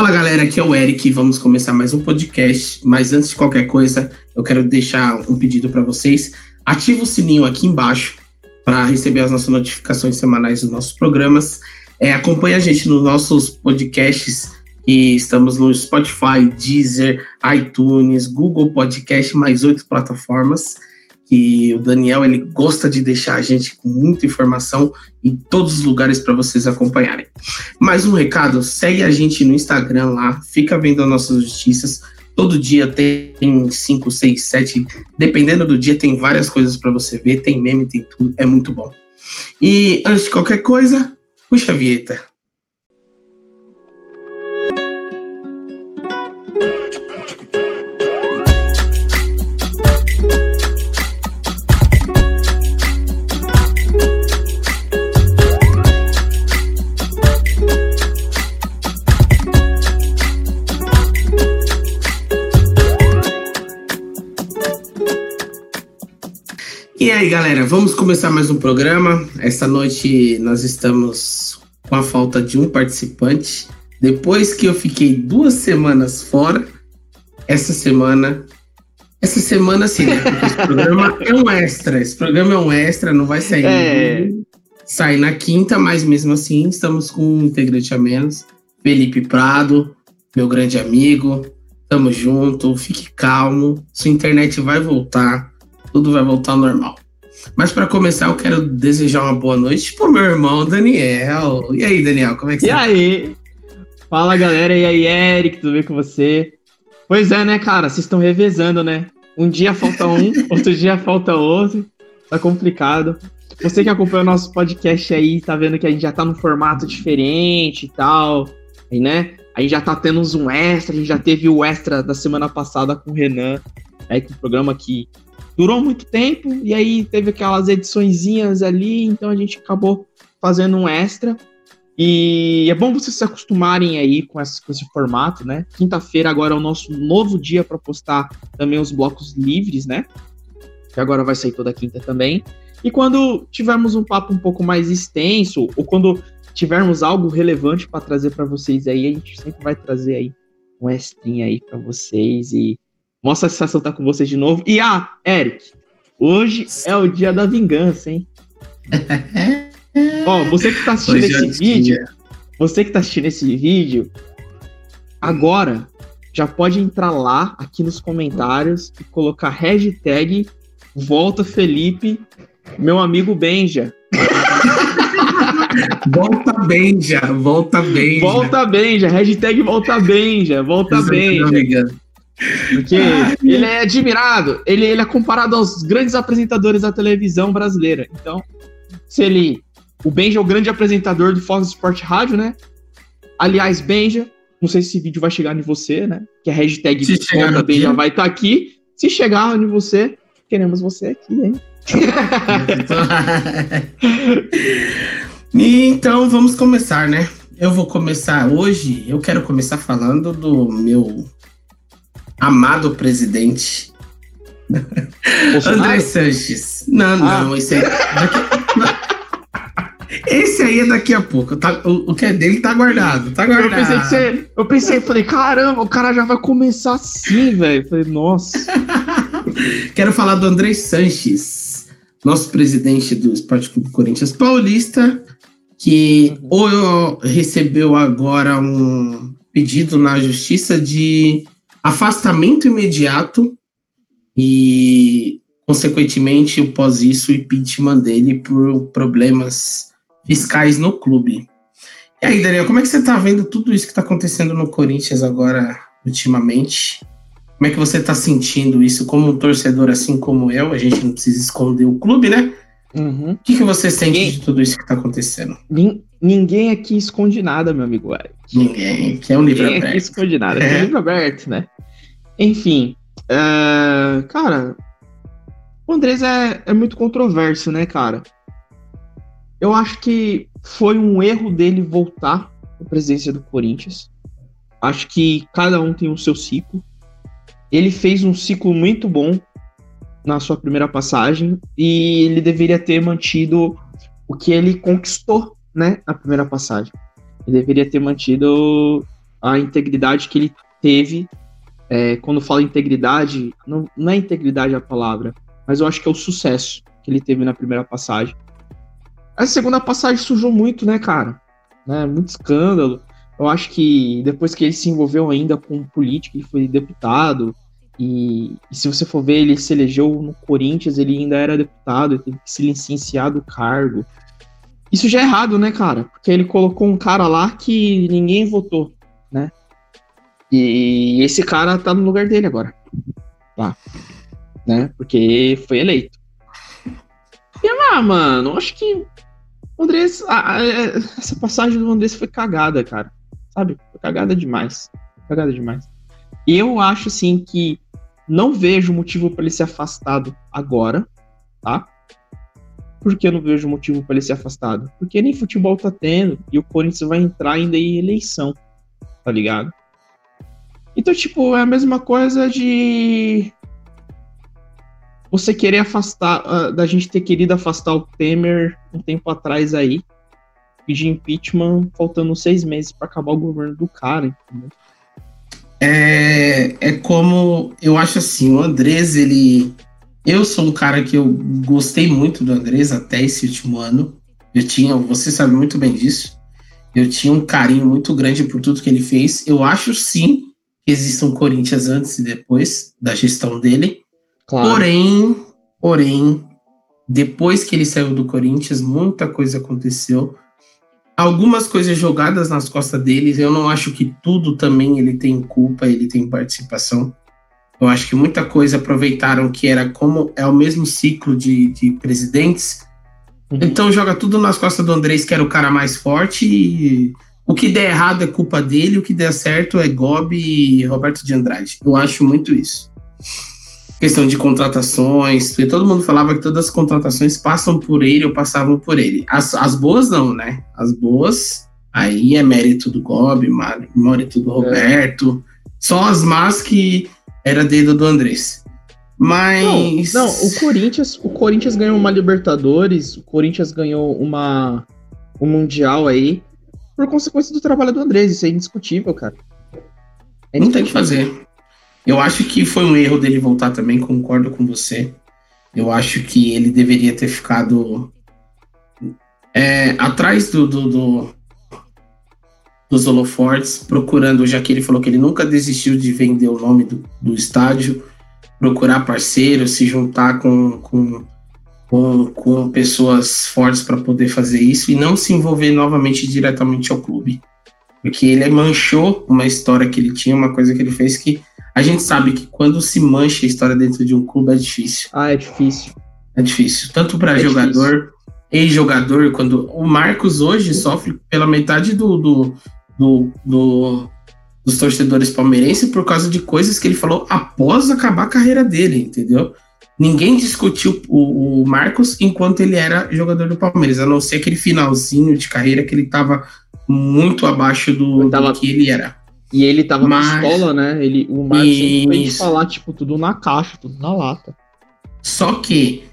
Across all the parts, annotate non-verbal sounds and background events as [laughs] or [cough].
Fala galera, aqui é o Eric. Vamos começar mais um podcast. Mas antes de qualquer coisa, eu quero deixar um pedido para vocês. Ativa o sininho aqui embaixo para receber as nossas notificações semanais dos nossos programas. É, acompanhe a gente nos nossos podcasts e estamos no Spotify, Deezer, iTunes, Google Podcast, mais oito plataformas. E o Daniel ele gosta de deixar a gente com muita informação em todos os lugares para vocês acompanharem. Mais um recado: segue a gente no Instagram lá, fica vendo as nossas notícias. Todo dia tem 5, 6, 7, dependendo do dia, tem várias coisas para você ver, tem meme, tem tudo, é muito bom. E antes de qualquer coisa, puxa a vinheta. Aí, galera, vamos começar mais um programa. Essa noite nós estamos com a falta de um participante. Depois que eu fiquei duas semanas fora, essa semana. Essa semana, sim, né? Porque esse programa [laughs] é um extra. Esse programa é um extra, não vai sair. É. Sai na quinta, mas mesmo assim estamos com um integrante a menos. Felipe Prado, meu grande amigo. Tamo junto, fique calmo. Sua internet vai voltar tudo vai voltar ao normal. Mas para começar, eu quero desejar uma boa noite pro meu irmão Daniel. E aí, Daniel, como é que você E tá? aí? Fala, galera. E aí, Eric, tudo bem com você? Pois é, né, cara? Vocês estão revezando, né? Um dia falta um, [laughs] outro dia falta outro. Tá complicado. Você que acompanha o nosso podcast aí, tá vendo que a gente já tá num formato diferente e tal. E, né? A gente já tá tendo um extra, a gente já teve o extra da semana passada com o Renan, aí com o programa que durou muito tempo e aí teve aquelas ediçõezinhas ali, então a gente acabou fazendo um extra. E é bom vocês se acostumarem aí com esse, com esse formato, né? Quinta-feira agora é o nosso novo dia para postar também os blocos livres, né? Que agora vai sair toda quinta também. E quando tivermos um papo um pouco mais extenso, ou quando tivermos algo relevante para trazer para vocês aí, a gente sempre vai trazer aí um extrinho aí para vocês e Mó satisfação estar com vocês de novo. E ah, Eric, hoje é o dia da vingança, hein? Ó, você que tá assistindo hoje é esse vídeo, você que tá assistindo esse vídeo, agora já pode entrar lá aqui nos comentários e colocar hashtag Volta Felipe, meu amigo Benja. [laughs] volta Benja, volta Benja. Volta Benja, hashtag volta Benja, volta Benja. Porque ele é admirado, ele, ele é comparado aos grandes apresentadores da televisão brasileira. Então, se ele. O Benja é o grande apresentador do Fox Sport Rádio, né? Aliás, Benja, não sei se esse vídeo vai chegar em você, né? Que a hashtag Volta Benja vai estar tá aqui. Se chegar em você, queremos você aqui, hein? [laughs] então vamos começar, né? Eu vou começar hoje. Eu quero começar falando do meu amado presidente. André Sanches. Não, não, ah. esse aí. Esse aí é daqui a pouco. Tá, o, o, que é dele tá guardado. Tá guardado. Eu pensei, que você, eu pensei, falei, caramba, o cara já vai começar assim, velho. Falei, nossa. [laughs] Quero falar do André Sanches, nosso presidente do Esporte Clube Corinthians Paulista, que uhum. recebeu agora um pedido na justiça de afastamento imediato e, consequentemente, após isso, o impeachment dele por problemas fiscais no clube. E aí, Daniel, como é que você está vendo tudo isso que está acontecendo no Corinthians agora, ultimamente? Como é que você está sentindo isso como um torcedor assim como eu? A gente não precisa esconder o clube, né? Uhum. O que, que você sente de tudo isso que está acontecendo? Ninguém aqui esconde nada, meu amigo Eric. Ninguém, que é um livro ninguém aberto. Aqui esconde nada, é. um livro aberto, né? Enfim, uh, cara, o Andrés é, é muito controverso, né, cara? Eu acho que foi um erro dele voltar à presidência do Corinthians. Acho que cada um tem o seu ciclo. Ele fez um ciclo muito bom na sua primeira passagem e ele deveria ter mantido o que ele conquistou, né, na primeira passagem. Ele deveria ter mantido a integridade que ele teve. É, quando falo integridade, não, não é integridade a palavra, mas eu acho que é o sucesso que ele teve na primeira passagem. A segunda passagem sujou muito, né, cara? Né, muito escândalo. Eu acho que depois que ele se envolveu ainda com política, ele foi deputado. E, e, se você for ver, ele se elegeu no Corinthians, ele ainda era deputado, ele teve que se licenciar do cargo. Isso já é errado, né, cara? Porque ele colocou um cara lá que ninguém votou, né? E esse cara tá no lugar dele agora. Lá. Né? Porque foi eleito. E lá, mano, acho que o Andrés. essa passagem do Andrés foi cagada, cara. Sabe? Foi cagada demais. Cagada demais. E eu acho, assim, que não vejo motivo para ele ser afastado agora, tá? Por que eu não vejo motivo para ele ser afastado? Porque nem futebol tá tendo e o Corinthians vai entrar ainda em eleição, tá ligado? Então, tipo, é a mesma coisa de você querer afastar, uh, da gente ter querido afastar o Temer um tempo atrás aí, pedir impeachment faltando seis meses para acabar o governo do cara, entendeu? É, é como eu acho assim, o Andrés, ele. Eu sou um cara que eu gostei muito do Andrés até esse último ano. Eu tinha, você sabe muito bem disso. Eu tinha um carinho muito grande por tudo que ele fez. Eu acho sim que existe um Corinthians antes e depois da gestão dele. Claro. Porém, porém, depois que ele saiu do Corinthians, muita coisa aconteceu algumas coisas jogadas nas costas deles. Eu não acho que tudo também ele tem culpa, ele tem participação. Eu acho que muita coisa aproveitaram que era como é o mesmo ciclo de, de presidentes. Uhum. Então joga tudo nas costas do Andrés, que era o cara mais forte. E o que der errado é culpa dele, o que der certo é Gobi e Roberto de Andrade. Eu acho muito isso questão de contratações, todo mundo falava que todas as contratações passam por ele ou passavam por ele. As, as boas não, né? As boas, aí é mérito do Gobi, mérito do é. Roberto. É. Só as más que era dedo do Andrés. Mas. Não, não, o Corinthians, o Corinthians ganhou uma Libertadores, o Corinthians ganhou uma um Mundial aí, por consequência do trabalho do Andrés, isso é indiscutível, cara. É indiscutível. Não tem que fazer. Eu acho que foi um erro dele voltar também, concordo com você. Eu acho que ele deveria ter ficado é, atrás do, do, do, dos holofortes, procurando, já que ele falou que ele nunca desistiu de vender o nome do, do estádio, procurar parceiros, se juntar com, com, com, com pessoas fortes para poder fazer isso e não se envolver novamente diretamente ao clube. Porque ele manchou uma história que ele tinha, uma coisa que ele fez que a gente sabe que quando se mancha a história dentro de um clube é difícil. Ah, é difícil. É difícil. Tanto para é jogador, ex-jogador, quando o Marcos hoje sofre pela metade do, do, do, do, dos torcedores palmeirenses por causa de coisas que ele falou após acabar a carreira dele, entendeu? Ninguém discutiu o, o Marcos enquanto ele era jogador do Palmeiras, a não ser aquele finalzinho de carreira que ele estava muito abaixo do, tava... do que ele era. E ele tava Mas... pistola, né? Ele, o Marcos de falar, tipo, tudo na caixa, tudo na lata. Só que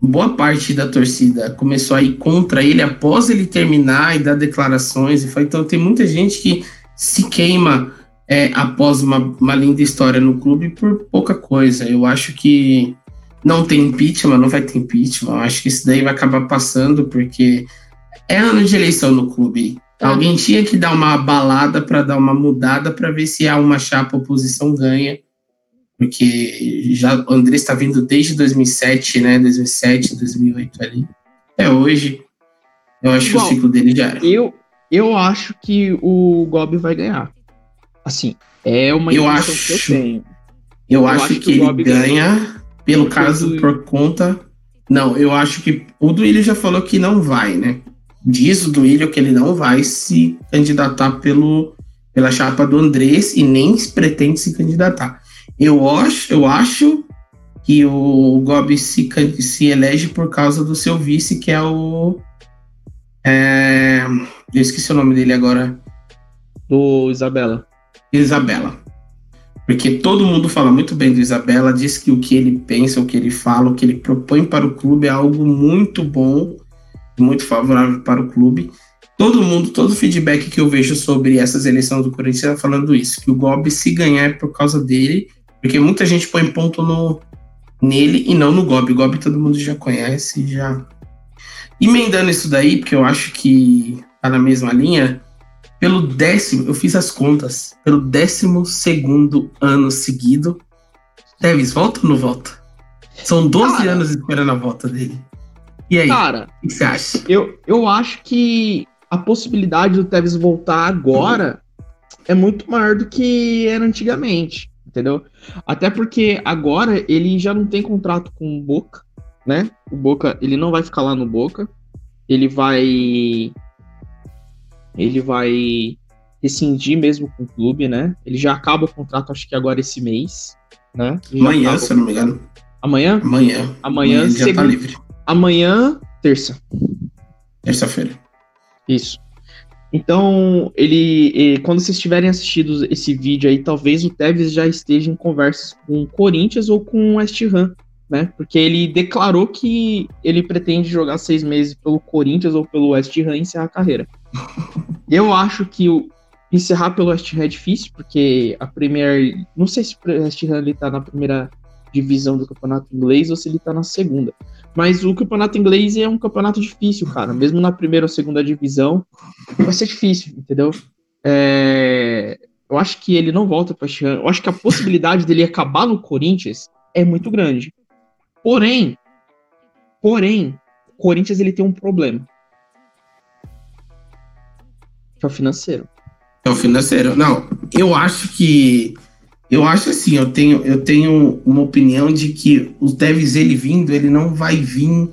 boa parte da torcida começou a ir contra ele após ele terminar e dar declarações. E foi, então tem muita gente que se queima é, após uma, uma linda história no clube por pouca coisa. Eu acho que não tem impeachment, não vai ter impeachment. Eu acho que isso daí vai acabar passando, porque é ano de eleição no clube. Tá. Alguém tinha que dar uma balada para dar uma mudada para ver se há uma chapa oposição ganha. Porque já o André está vindo desde 2007, né? 2007, 2008 ali. É hoje. Eu acho Bom, que o ciclo dele já era. Eu, eu acho que o Gobi vai ganhar. Assim, é uma eu acho, que eu tenho. Eu, eu acho, acho, que, que ele ganha, pelo caso, do... por conta. Não, eu acho que o Duílio já falou que não vai, né? diz o Duílio que ele não vai se candidatar pelo, pela chapa do Andrés e nem pretende se candidatar. Eu acho, eu acho que o Gobi se, se elege por causa do seu vice, que é o. É, eu esqueci o nome dele agora. Do Isabela. Isabela. Porque todo mundo fala muito bem do Isabela, diz que o que ele pensa, o que ele fala, o que ele propõe para o clube é algo muito bom muito favorável para o clube. todo mundo, todo feedback que eu vejo sobre essas eleições do Corinthians é falando isso, que o Gobi, se ganhar, é por causa dele, porque muita gente põe ponto no, nele e não no Gobi. O Gobi todo mundo já conhece, já. Emendando isso daí, porque eu acho que tá na mesma linha, pelo décimo, eu fiz as contas, pelo décimo segundo ano seguido, Teves, volta ou não volta? São 12 cara, anos esperando a volta dele. E aí? Cara, o que você acha? Eu, eu acho que a possibilidade do Tevez voltar agora é muito maior do que era antigamente, entendeu? Até porque agora ele já não tem contrato com o Boca, né? O Boca, ele não vai ficar lá no Boca. Ele vai ele vai rescindir mesmo com o clube, né? Ele já acaba o contrato, acho que agora esse mês, né? Amanhã, se eu não me engano. Amanhã? Amanhã. Amanhã, Amanhã já tá livre. Amanhã, terça. Terça-feira. Isso. Então, ele, quando vocês tiverem assistido esse vídeo aí, talvez o Tevez já esteja em conversas com o Corinthians ou com o West Ham, né? Porque ele declarou que ele pretende jogar seis meses pelo Corinthians ou pelo West Ham e encerrar a carreira. [laughs] Eu acho que o, encerrar pelo West Ham é difícil, porque a Premier. Não sei se o West Ham ele tá na primeira divisão do campeonato inglês ou se ele tá na segunda. Mas o campeonato inglês é um campeonato difícil, cara. Mesmo na primeira ou segunda divisão, vai ser difícil, entendeu? É... Eu acho que ele não volta para Ham. Eu acho que a possibilidade dele acabar no Corinthians é muito grande. Porém, porém, o Corinthians ele tem um problema. Que é o financeiro. É o financeiro. Não, eu acho que eu acho assim, eu tenho, eu tenho uma opinião de que o Tevez ele vindo, ele não vai vir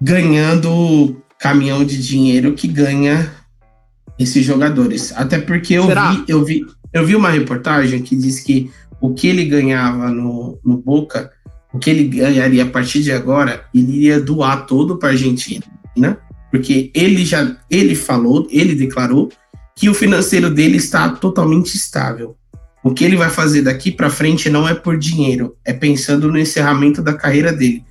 ganhando caminhão de dinheiro que ganha esses jogadores. Até porque eu vi, eu vi, eu vi uma reportagem que diz que o que ele ganhava no, no Boca, o que ele ganharia a partir de agora, ele iria doar todo para a Argentina, né? Porque ele já ele falou, ele declarou que o financeiro dele está totalmente estável. O que ele vai fazer daqui para frente não é por dinheiro, é pensando no encerramento da carreira dele.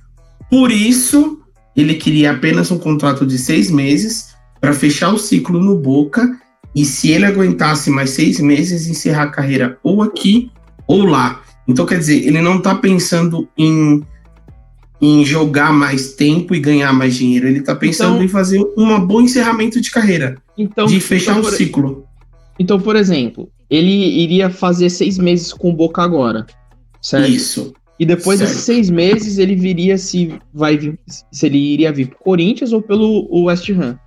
Por isso, ele queria apenas um contrato de seis meses para fechar o ciclo no Boca e se ele aguentasse mais seis meses, encerrar a carreira ou aqui ou lá. Então, quer dizer, ele não está pensando em, em jogar mais tempo e ganhar mais dinheiro. Ele está pensando então, em fazer um bom encerramento de carreira, então, de fechar então, um ciclo. Então, por exemplo, ele iria fazer seis meses com o Boca agora, certo? Isso. E depois certo. desses seis meses ele viria se vai vir, se ele iria vir pro Corinthians ou pelo West Ham.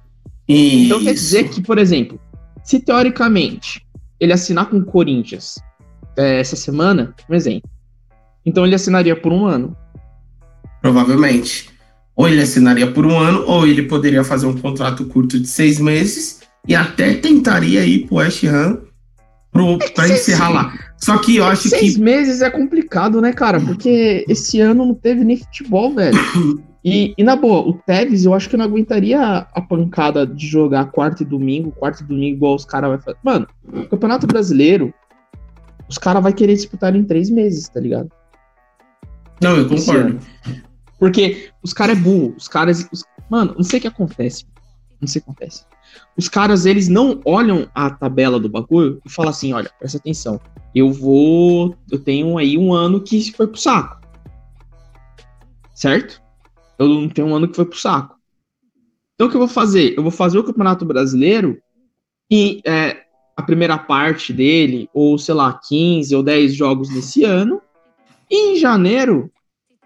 Isso. Então quer dizer que, por exemplo, se teoricamente ele assinar com o Corinthians é, essa semana, um exemplo, então ele assinaria por um ano. Provavelmente. Ou ele assinaria por um ano, ou ele poderia fazer um contrato curto de seis meses e até tentaria ir pro West Ham para encerrar lá. Só que eu acho seis que. Seis meses é complicado, né, cara? Porque esse ano não teve nem futebol, velho. E, e, na boa, o Tevez eu acho que não aguentaria a pancada de jogar quarta e domingo, quarta e domingo, igual os caras vão fazer. Mano, o Campeonato Brasileiro, os caras vão querer disputar em três meses, tá ligado? Não, eu concordo. Porque os caras é burro, os caras. Os... Mano, não sei o que acontece. Não sei o que acontece. Os caras, eles não olham a tabela do bagulho e falam assim, olha, presta atenção, eu vou, eu tenho aí um ano que foi pro saco. Certo? Eu não tenho um ano que foi pro saco. Então o que eu vou fazer? Eu vou fazer o Campeonato Brasileiro e é, a primeira parte dele, ou sei lá, 15 ou 10 jogos desse ano, e em janeiro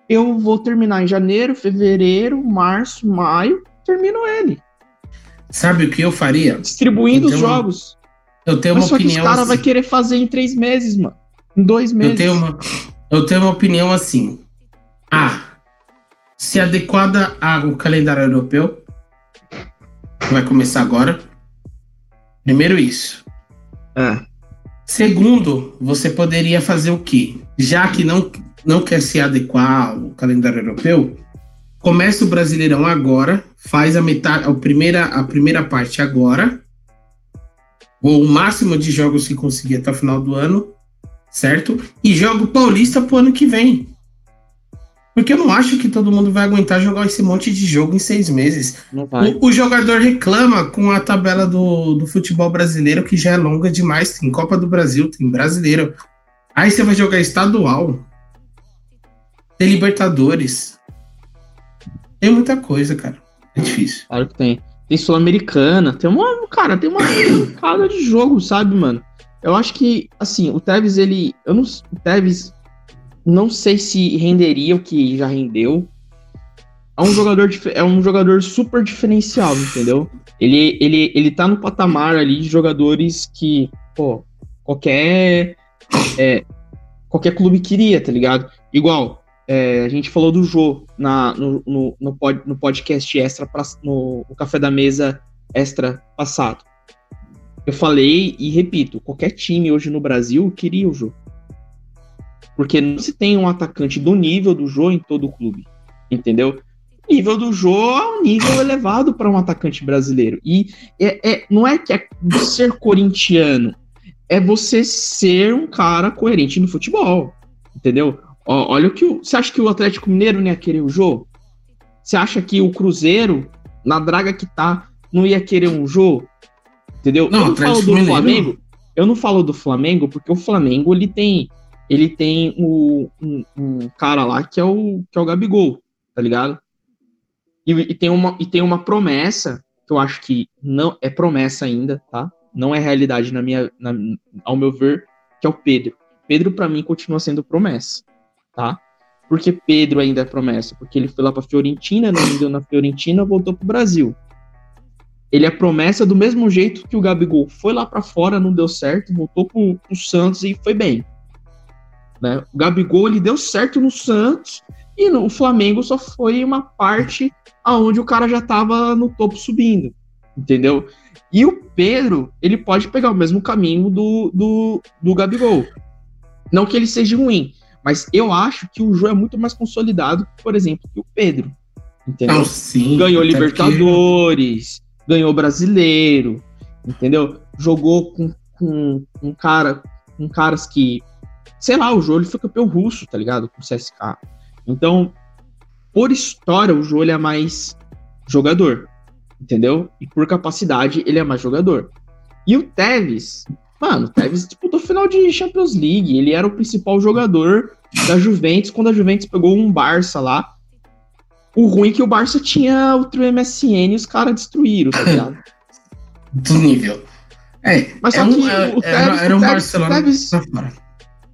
eu vou terminar em janeiro, fevereiro, março, maio, termino ele. Sabe o que eu faria? Distribuindo os jogos. Eu tenho Mas uma só opinião. Que os caras assim. vai querer fazer em três meses, mano. Em dois meses. Eu tenho uma, eu tenho uma opinião assim. Ah, se adequada ao calendário europeu, que vai começar agora. Primeiro isso. É. Segundo, você poderia fazer o quê? Já que não, não quer se adequar ao calendário europeu, começa o Brasileirão agora, faz a metade, a primeira, a primeira parte agora, ou o máximo de jogos que conseguir até o final do ano, certo? E joga o Paulista pro ano que vem. Porque eu não acho que todo mundo vai aguentar jogar esse monte de jogo em seis meses. O, o, jogador reclama com a tabela do, do futebol brasileiro, que já é longa demais. Tem Copa do Brasil, tem brasileiro. Aí você vai jogar estadual. Tem Libertadores. Tem muita coisa, cara. É difícil. Claro que tem. Tem Sul-Americana, tem uma. Cara, tem uma cada de jogo, sabe, mano? Eu acho que, assim, o Tevez, ele. Eu não. O Tevez, não sei se renderia o que já rendeu. É um jogador, é um jogador super diferencial, entendeu? Ele, ele, ele tá no patamar ali de jogadores que, pô, qualquer. É, qualquer clube queria, tá ligado? Igual, é, a gente falou do Jô na, no, no, no, pod, no podcast extra, no, no Café da Mesa extra passado. Eu falei e repito, qualquer time hoje no Brasil queria o Jô. Porque não se tem um atacante do nível do Jô em todo o clube. Entendeu? O nível do Jô é um nível elevado para um atacante brasileiro. E é, é, não é que é ser corintiano, é você ser um cara coerente no futebol. Entendeu? Ó, olha o que o. Você acha que o Atlético Mineiro não ia querer o jogo? Você acha que o Cruzeiro, na draga que tá, não ia querer um jogo? Entendeu? Não, eu não falo do. Flamengo. Eu não falo do Flamengo porque o Flamengo ele tem ele tem o, um, um, cara lá que é o que é o Gabigol, tá ligado? E, e, tem uma e tem uma promessa que eu acho que não é promessa ainda, tá? Não é realidade na minha na, ao meu ver, que é o Pedro. Pedro para mim continua sendo promessa tá? Porque Pedro ainda é promessa, porque ele foi lá para Fiorentina, não deu na Fiorentina, voltou pro Brasil. Ele é promessa do mesmo jeito que o Gabigol foi lá para fora, não deu certo, voltou pro, pro Santos e foi bem. Né? O Gabigol ele deu certo no Santos e no Flamengo só foi uma parte aonde o cara já tava no topo subindo, entendeu? E o Pedro, ele pode pegar o mesmo caminho do, do, do Gabigol. Não que ele seja ruim, mas eu acho que o Jô é muito mais consolidado, por exemplo, que o Pedro. Entendeu? Sim, ganhou Libertadores, que... ganhou Brasileiro, entendeu? Jogou com, com, com, cara, com caras que. Sei lá, o Jô ele foi campeão russo, tá ligado? Com o CSK. Então, por história, o Jô ele é mais jogador. Entendeu? E por capacidade, ele é mais jogador. E o Tevez, Mano, o Tevez disputou final de Champions League. Ele era o principal jogador da Juventus quando a Juventus pegou um Barça lá. O ruim é que o Barça tinha o trio MSN e os caras destruíram, tá ligado? [laughs] Do nível. É, mas só é que é, o Tevez, era, era um o Tevez, Barcelona. O Tevez,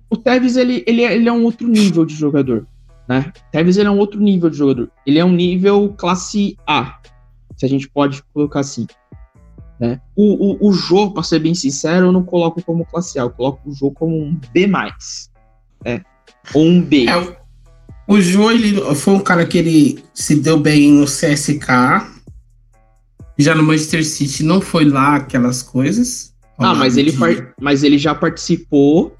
o Tevez ele, ele, é, ele é um outro nível de jogador. Né? Tevez ele é um outro nível de jogador. Ele é um nível classe A, se a gente pode colocar assim. Né? O, o, o Jô, para ser bem sincero, eu não coloco como classe A, eu coloco o Jô como um B. Né? Ou um B. É, o, o Jô ele foi um cara que ele se deu bem no CSK. Já no Manchester City não foi lá aquelas coisas. Ah, mas ele, mas ele já participou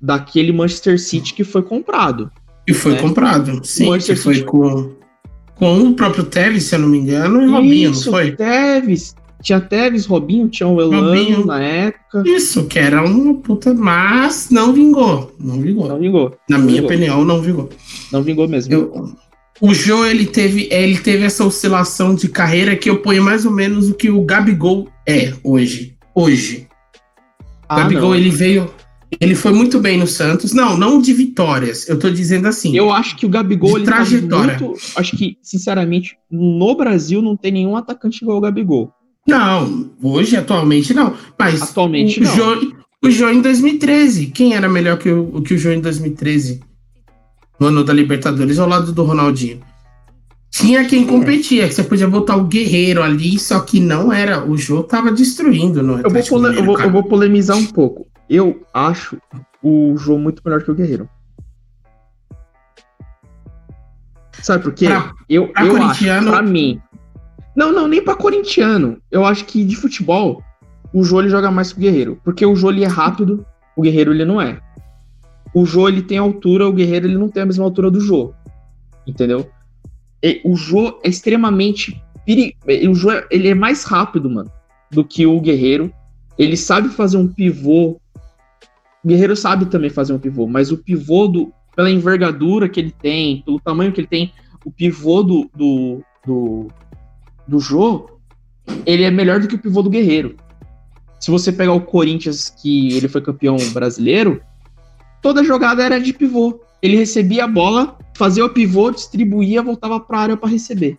daquele Manchester City que foi comprado. E foi né? comprado, sim. Que foi com, com o próprio Tevez, se eu não me engano, e Robinho, não foi? Tevez, tinha Tevez, Robinho, tinha o Elano na época. Isso, que era uma puta, mas não vingou. Não vingou. Não vingou. Na não minha vingou. opinião, não vingou. Não vingou mesmo. Eu, o Jô, ele teve, ele teve essa oscilação de carreira que eu ponho mais ou menos o que o Gabigol é hoje. Hoje. Ah, Gabigol, não. ele veio. Ele foi muito bem no Santos. Não, não de vitórias. Eu tô dizendo assim. Eu acho que o Gabigol. De tá trajetória. Tá muito, acho que, sinceramente, no Brasil não tem nenhum atacante igual o Gabigol. Não, hoje, atualmente não. Mas atualmente o, não. João, o João em 2013. Quem era melhor que o, que o João em 2013? No ano da Libertadores, ao lado do Ronaldinho. Tinha quem competia, que você podia botar o Guerreiro ali, só que não era. O jogo tava destruindo no eu vou, pole, eu, vou, eu vou polemizar um pouco. Eu acho o jogo muito melhor que o Guerreiro. Sabe por quê? Pra, eu, pra eu acho, pra mim, não, não, nem pra corintiano. Eu acho que de futebol, o Jô ele joga mais que o Guerreiro. Porque o Jô ele é rápido, o Guerreiro ele não é. O Jô ele tem altura, o Guerreiro ele não tem a mesma altura do Jô. Entendeu? E o Jô é extremamente perigo. O Jô ele é mais rápido, mano, do que o Guerreiro. Ele sabe fazer um pivô. O Guerreiro sabe também fazer um pivô, mas o pivô do. pela envergadura que ele tem, pelo tamanho que ele tem, o pivô do, do, do, do Jô, ele é melhor do que o pivô do Guerreiro. Se você pegar o Corinthians, que ele foi campeão brasileiro, toda jogada era de pivô. Ele recebia a bola, fazia o pivô, distribuía, voltava para a área para receber.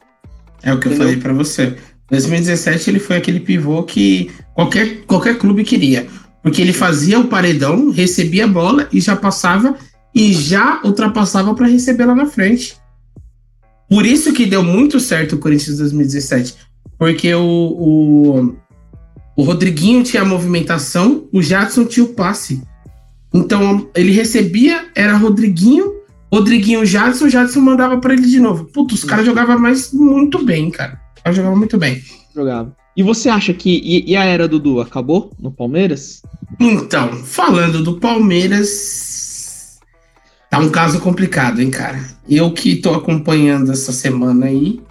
É o que Entendeu? eu falei para você. 2017 ele foi aquele pivô que qualquer, qualquer clube queria. Porque ele fazia o paredão, recebia a bola e já passava e já ultrapassava para receber lá na frente. Por isso que deu muito certo o Corinthians 2017. Porque o, o, o Rodriguinho tinha a movimentação, o Jadson tinha o passe. Então ele recebia, era Rodriguinho, Rodriguinho Jadson, Jadson mandava para ele de novo. Putz, os caras jogavam mais muito bem, cara. Os caras jogavam muito bem. Jogava. E você acha que. E, e a era Dudu acabou no Palmeiras? Então, falando do Palmeiras. Tá um caso complicado, hein, cara? Eu que tô acompanhando essa semana aí.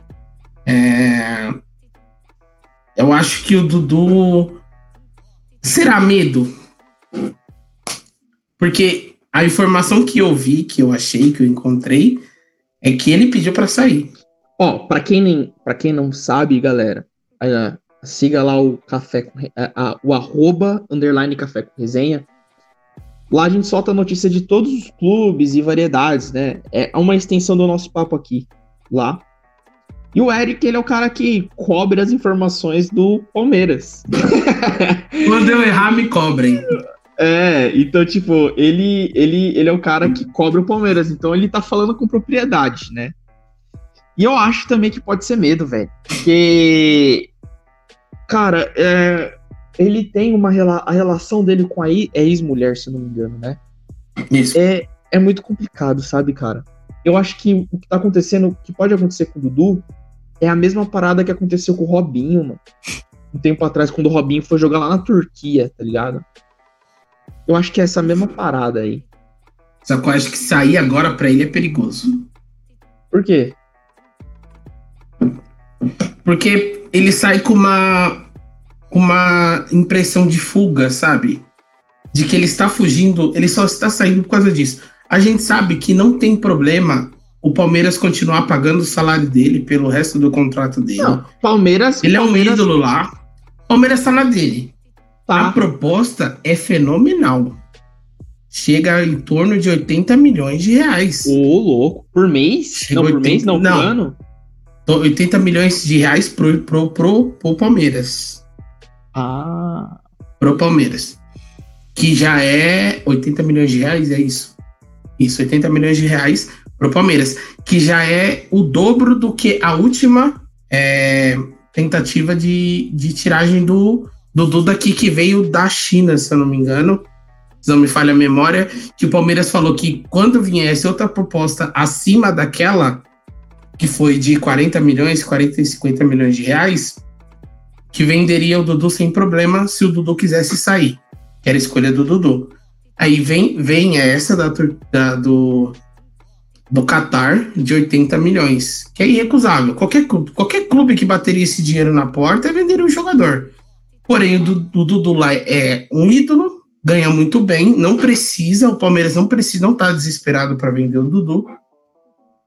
É... Eu acho que o Dudu. Será medo? Porque a informação que eu vi, que eu achei, que eu encontrei, é que ele pediu para sair. Ó, oh, para quem nem, para quem não sabe, galera, siga lá o café com, a, o arroba underline café com resenha. Lá a gente solta notícia de todos os clubes e variedades, né? É uma extensão do nosso papo aqui, lá. E o Eric, ele é o cara que cobre as informações do Palmeiras. [laughs] Quando eu errar, me cobrem. É, então, tipo, ele, ele, ele é o cara que cobre o Palmeiras, então ele tá falando com propriedade, né? E eu acho também que pode ser medo, velho. Porque Cara, é, ele tem uma a relação dele com a é ex-mulher, se não me engano, né? Isso. É, é muito complicado, sabe, cara? Eu acho que o que tá acontecendo, o que pode acontecer com o Dudu, é a mesma parada que aconteceu com o Robinho, mano. Um tempo atrás, quando o Robinho foi jogar lá na Turquia, tá ligado? Eu acho que é essa mesma parada aí. Só que eu acho que sair agora pra ele é perigoso. Por quê? Porque ele sai com uma, uma impressão de fuga, sabe? De que ele está fugindo, ele só está saindo por causa disso. A gente sabe que não tem problema o Palmeiras continuar pagando o salário dele pelo resto do contrato dele. Não, Palmeiras. Ele Palmeiras... é um ídolo lá. Palmeiras está na dele. Tá. A proposta é fenomenal. Chega em torno de 80 milhões de reais. Ô, louco. Por mês? Chega não, 80... por mês, não, não, por ano? 80 milhões de reais pro, pro, pro, pro Palmeiras. Ah. Pro Palmeiras. Que já é 80 milhões de reais, é isso. Isso, 80 milhões de reais pro Palmeiras. Que já é o dobro do que a última é, tentativa de, de tiragem do, do Duda aqui, que veio da China, se eu não me engano. Se não me falha a memória, que o Palmeiras falou que quando viesse outra proposta acima daquela, que foi de 40 milhões, 40 e 50 milhões de reais, que venderia o Dudu sem problema se o Dudu quisesse sair, era escolha do Dudu. Aí vem, vem essa da, da, do, do Qatar de 80 milhões, que é irrecusável. Qualquer, qualquer clube que bateria esse dinheiro na porta é vender um jogador. Porém, o, Dudu lá é um ídolo, ganha muito bem, não precisa, o Palmeiras não precisa, não tá desesperado para vender o Dudu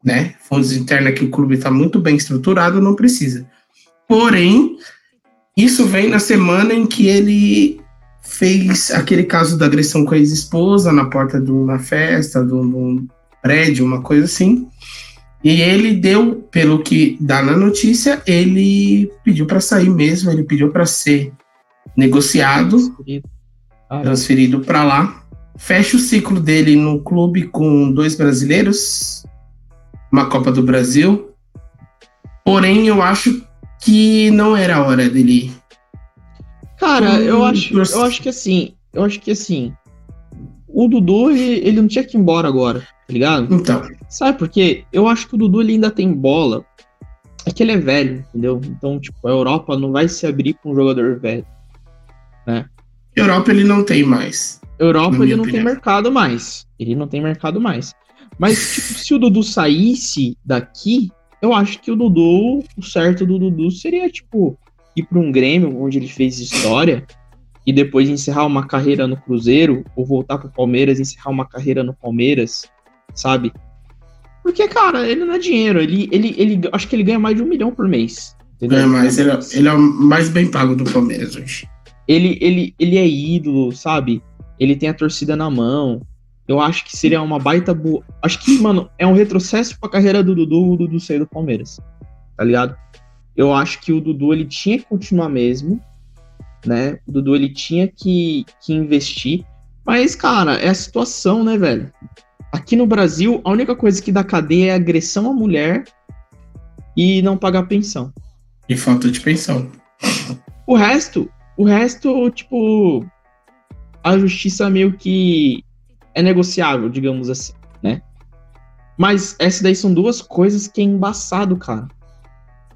né? Fontes internas que o clube está muito bem estruturado, não precisa. Porém, isso vem na semana em que ele fez aquele caso da agressão com a ex-esposa na porta de uma festa, de um prédio, uma coisa assim. E ele deu, pelo que dá na notícia, ele pediu para sair mesmo, ele pediu para ser negociado, transferido para lá. Fecha o ciclo dele no clube com dois brasileiros, uma Copa do Brasil. Porém, eu acho que não era a hora dele. Cara, hum, eu acho, eu acho que assim, eu acho que assim, o Dudu ele, ele não tinha que ir embora agora, tá ligado? Então. Sabe por quê? Eu acho que o Dudu ele ainda tem bola. É que ele é velho, entendeu? Então, tipo, a Europa não vai se abrir com um jogador velho, né? Europa ele não tem mais. Europa ele não opinião. tem mercado mais. Ele não tem mercado mais. Mas, tipo, se o Dudu saísse daqui, eu acho que o Dudu, o certo do Dudu seria, tipo, ir para um Grêmio, onde ele fez história, e depois encerrar uma carreira no Cruzeiro, ou voltar para o Palmeiras, encerrar uma carreira no Palmeiras, sabe? Porque, cara, ele não é dinheiro. Ele, ele, ele, acho que ele ganha mais de um milhão por mês. Entendeu? É, mas ele, é, ele é o mais bem pago do Palmeiras hoje. Ele, ele, ele é ídolo, sabe? Ele tem a torcida na mão. Eu acho que seria uma baita boa. Acho que, mano, é um retrocesso pra carreira do Dudu, o Dudu sair do Palmeiras. Tá ligado? Eu acho que o Dudu ele tinha que continuar mesmo, né? O Dudu ele tinha que, que investir. Mas, cara, é a situação, né, velho? Aqui no Brasil, a única coisa que dá cadeia é agressão à mulher e não pagar pensão. E falta de pensão. O resto, o resto, tipo, a justiça meio que é negociável, digamos assim, né? Mas essas daí são duas coisas que é embaçado, cara.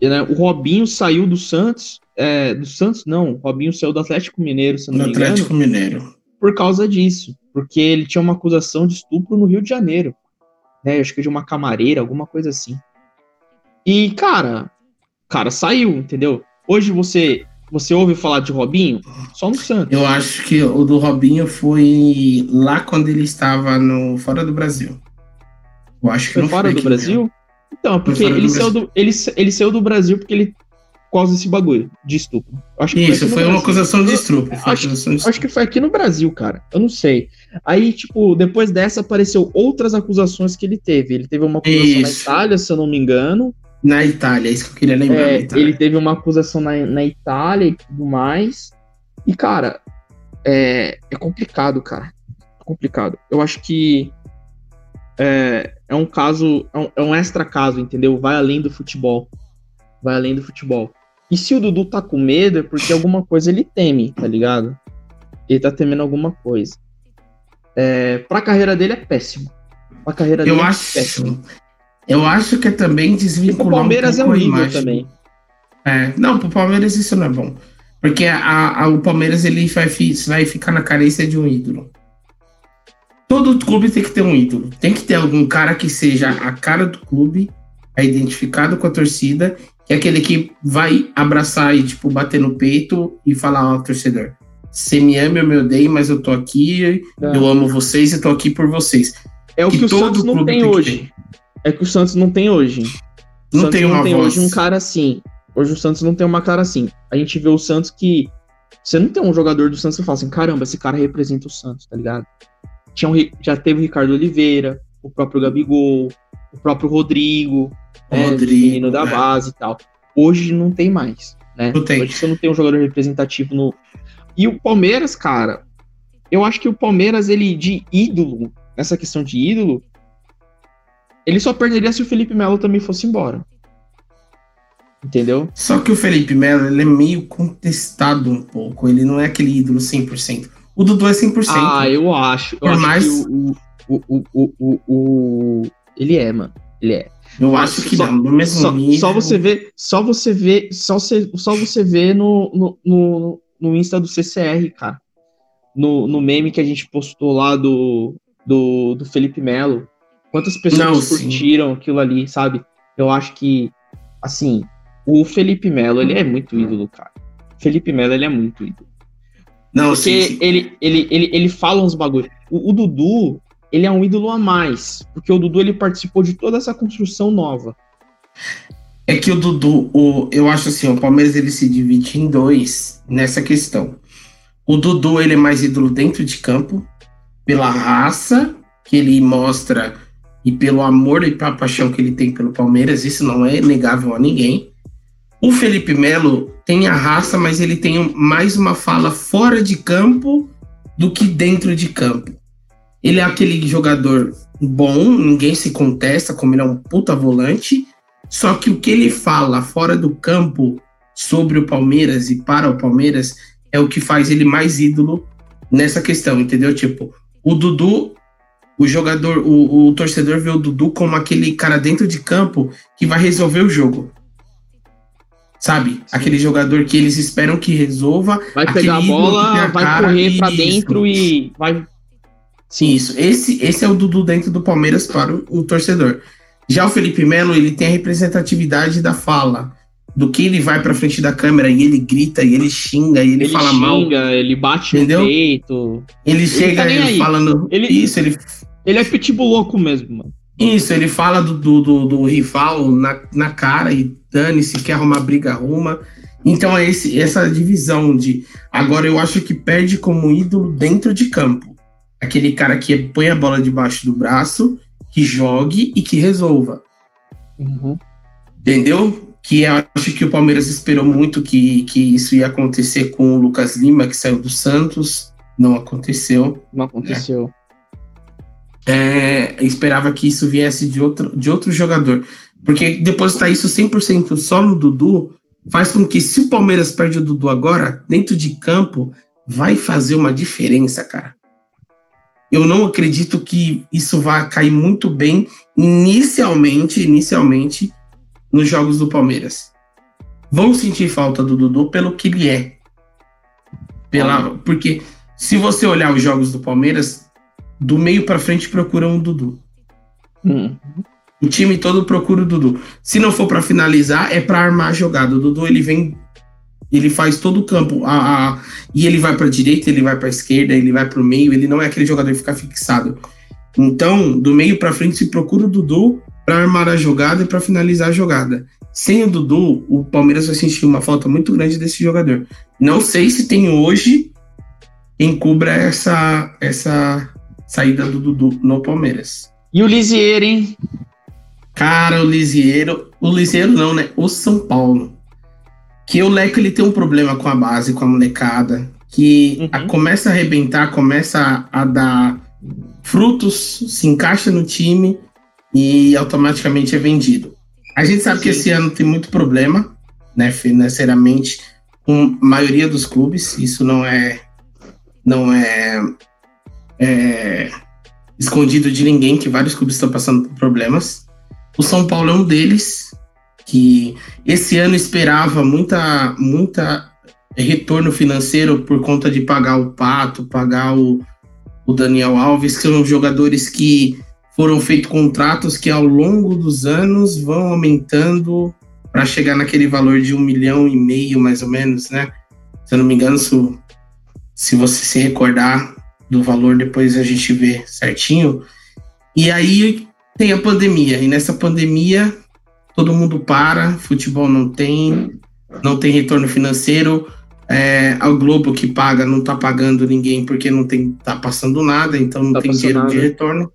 E, né, o Robinho saiu do Santos, é, do Santos não, o Robinho saiu do Atlético Mineiro, se não do me engano. Atlético Mineiro. Por causa disso porque ele tinha uma acusação de estupro no Rio de Janeiro, né? Acho que de uma camareira, alguma coisa assim. E, cara, cara, saiu, entendeu? Hoje você você ouve falar de Robinho? Só no Santos. Eu acho que o do Robinho foi lá quando ele estava no fora do Brasil. Eu acho que foi não fora do Brasil? Mesmo. Então, porque ele saiu, do, ele, ele saiu do Brasil porque ele causa desse bagulho de estupro. Acho que Isso, foi, foi uma acusação de estupro. Acho, de acho que foi aqui no Brasil, cara. Eu não sei. Aí, tipo, depois dessa apareceu outras acusações que ele teve. Ele teve uma acusação Isso. na Itália, se eu não me engano. Na Itália, é isso que eu queria lembrar. É, ele teve uma acusação na, na Itália e tudo mais. E, cara, é, é complicado, cara. É complicado. Eu acho que é, é um caso, é um, é um extra caso, entendeu? Vai além do futebol. Vai além do futebol. E se o Dudu tá com medo, é porque alguma coisa ele teme, tá ligado? Ele tá temendo alguma coisa. É, pra carreira dele é péssimo. Pra carreira eu dele é acho, é péssimo. Eu acho que é também desvincular. o Palmeiras um é horrível também. É, não, pro Palmeiras isso não é bom. Porque a, a, o Palmeiras ele vai, vai ficar na carência de um ídolo. Todo clube tem que ter um ídolo. Tem que ter algum cara que seja a cara do clube, é identificado com a torcida que é aquele que vai abraçar e, tipo, bater no peito e falar ao torcedor: Você me ama, eu me odeio, mas eu tô aqui, é. eu amo vocês e tô aqui por vocês. É o que, que o Santos não tem hoje. É que o Santos não tem hoje. O não Santos tem uma não tem voz. hoje um cara assim. Hoje o Santos não tem uma cara assim. A gente vê o Santos que. Você não tem um jogador do Santos que fala assim: caramba, esse cara representa o Santos, tá ligado? Tinha um, já teve o Ricardo Oliveira, o próprio Gabigol, o próprio Rodrigo, né, Rodrigo, menino da é. base e tal. Hoje não tem mais, né? Não tem. Hoje você não tem um jogador representativo no. E o Palmeiras, cara, eu acho que o Palmeiras, ele de ídolo, nessa questão de ídolo, ele só perderia se o Felipe Melo também fosse embora. Entendeu? Só que o Felipe Melo, ele é meio contestado um pouco. Ele não é aquele ídolo 100%. O Dudu é 100%. Ah, eu acho. Eu Por acho mais... o, o, o, o, o, ele é, mano. Ele é. Eu acho que só, não, mesmo só, nível... só você vê, só você vê, só você, só você vê no, no, no, no Insta do CCR, cara. No, no meme que a gente postou lá do, do, do Felipe Melo. Quantas pessoas não, curtiram sim. aquilo ali, sabe? Eu acho que, assim, o Felipe Melo, ele é muito ídolo, cara. Felipe Melo, ele é muito ídolo. Não, Porque sim, sim. Ele, ele, ele, ele fala uns bagulhos. O, o Dudu, ele é um ídolo a mais, porque o Dudu ele participou de toda essa construção nova. É que o Dudu, o, eu acho assim, o Palmeiras ele se divide em dois nessa questão. O Dudu ele é mais ídolo dentro de campo, pela raça que ele mostra e pelo amor e pela paixão que ele tem pelo Palmeiras, isso não é negável a ninguém. O Felipe Melo tem a raça, mas ele tem mais uma fala fora de campo do que dentro de campo. Ele é aquele jogador bom, ninguém se contesta, como ele é um puta volante. Só que o que ele fala fora do campo sobre o Palmeiras e para o Palmeiras é o que faz ele mais ídolo nessa questão, entendeu? Tipo, o Dudu, o jogador, o, o torcedor vê o Dudu como aquele cara dentro de campo que vai resolver o jogo. Sabe? Aquele jogador que eles esperam que resolva. Vai pegar a bola, vai correr para dentro e vai Sim, isso. Esse, esse é o Dudu dentro do Palmeiras para o, o torcedor. Já o Felipe Melo, ele tem a representatividade da fala. Do que ele vai pra frente da câmera e ele grita, e ele xinga, e ele, ele fala xinga, mal. ele bate entendeu? no peito. Ele, ele chega tá ele falando ele, isso, ele. Ele é pitbull louco mesmo, mano. Isso, ele fala do, do, do, do rival na, na cara e dane-se, quer arrumar briga, arruma. Então é esse, essa divisão de. Agora eu acho que perde como ídolo dentro de campo. Aquele cara que põe a bola debaixo do braço, que jogue e que resolva. Uhum. Entendeu? Que eu acho que o Palmeiras esperou muito que, que isso ia acontecer com o Lucas Lima, que saiu do Santos. Não aconteceu. Não aconteceu. É, esperava que isso viesse de outro, de outro jogador. Porque depositar isso 100% só no Dudu faz com que, se o Palmeiras perde o Dudu agora, dentro de campo, vai fazer uma diferença, cara. Eu não acredito que isso vá cair muito bem inicialmente, inicialmente, nos jogos do Palmeiras. Vão sentir falta do Dudu pelo que ele é. Pela, porque se você olhar os jogos do Palmeiras, do meio para frente procuram o Dudu. Hum. O time todo procura o Dudu. Se não for para finalizar, é para armar a jogada. O Dudu ele vem, ele faz todo o campo, a, a e ele vai para direita, ele vai para esquerda, ele vai para o meio. Ele não é aquele jogador que fica fixado. Então, do meio para frente se procura o Dudu para armar a jogada e para finalizar a jogada. Sem o Dudu, o Palmeiras vai sentir uma falta muito grande desse jogador. Não sei se tem hoje quem cubra essa essa saída do Dudu no Palmeiras. E o Lisieiro, hein? Cara, o Lisieiro. O Lisieiro não, né? O São Paulo. Que o Leco ele tem um problema com a base, com a molecada. Que Uhum. a- começa a arrebentar, começa a, a dar frutos, se encaixa no time e automaticamente é vendido. A gente sabe que Sim. esse ano tem muito problema, né, financeiramente, com a maioria dos clubes. Isso não é. Não é é, escondido de ninguém que vários clubes estão passando por problemas. O São Paulo é um deles, que esse ano esperava muita, muita retorno financeiro por conta de pagar o Pato, pagar o, o Daniel Alves, que são jogadores que foram feitos contratos que ao longo dos anos vão aumentando para chegar naquele valor de um milhão e meio, mais ou menos, né? Se eu não me engano, se, se você se recordar, do valor, depois a gente vê certinho. E aí tem a pandemia, e nessa pandemia todo mundo para, futebol não tem, não tem retorno financeiro. É, a Globo que paga não tá pagando ninguém porque não tem, tá passando nada, então não Tá tem dinheiro de nada. retorno.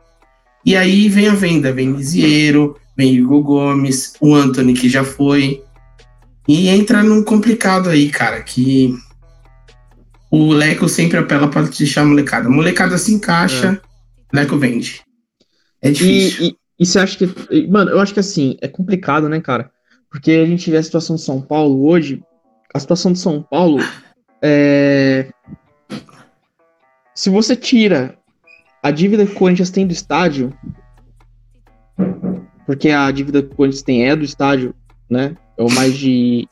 E aí vem a venda, vem Lisieiro, vem Igor Gomes, o Anthony que já foi. E entra num complicado aí, cara, que o Leco sempre apela para deixar a molecada. A molecada se encaixa, Leco vende. É difícil. E, e, e você acha que. Mano, eu acho que assim, é complicado, né, cara? Porque a gente vê a situação de São Paulo hoje. A situação de São Paulo é. Se você tira a dívida que o Corinthians tem do estádio, porque a dívida que o Corinthians tem é do estádio, né? É o mais de,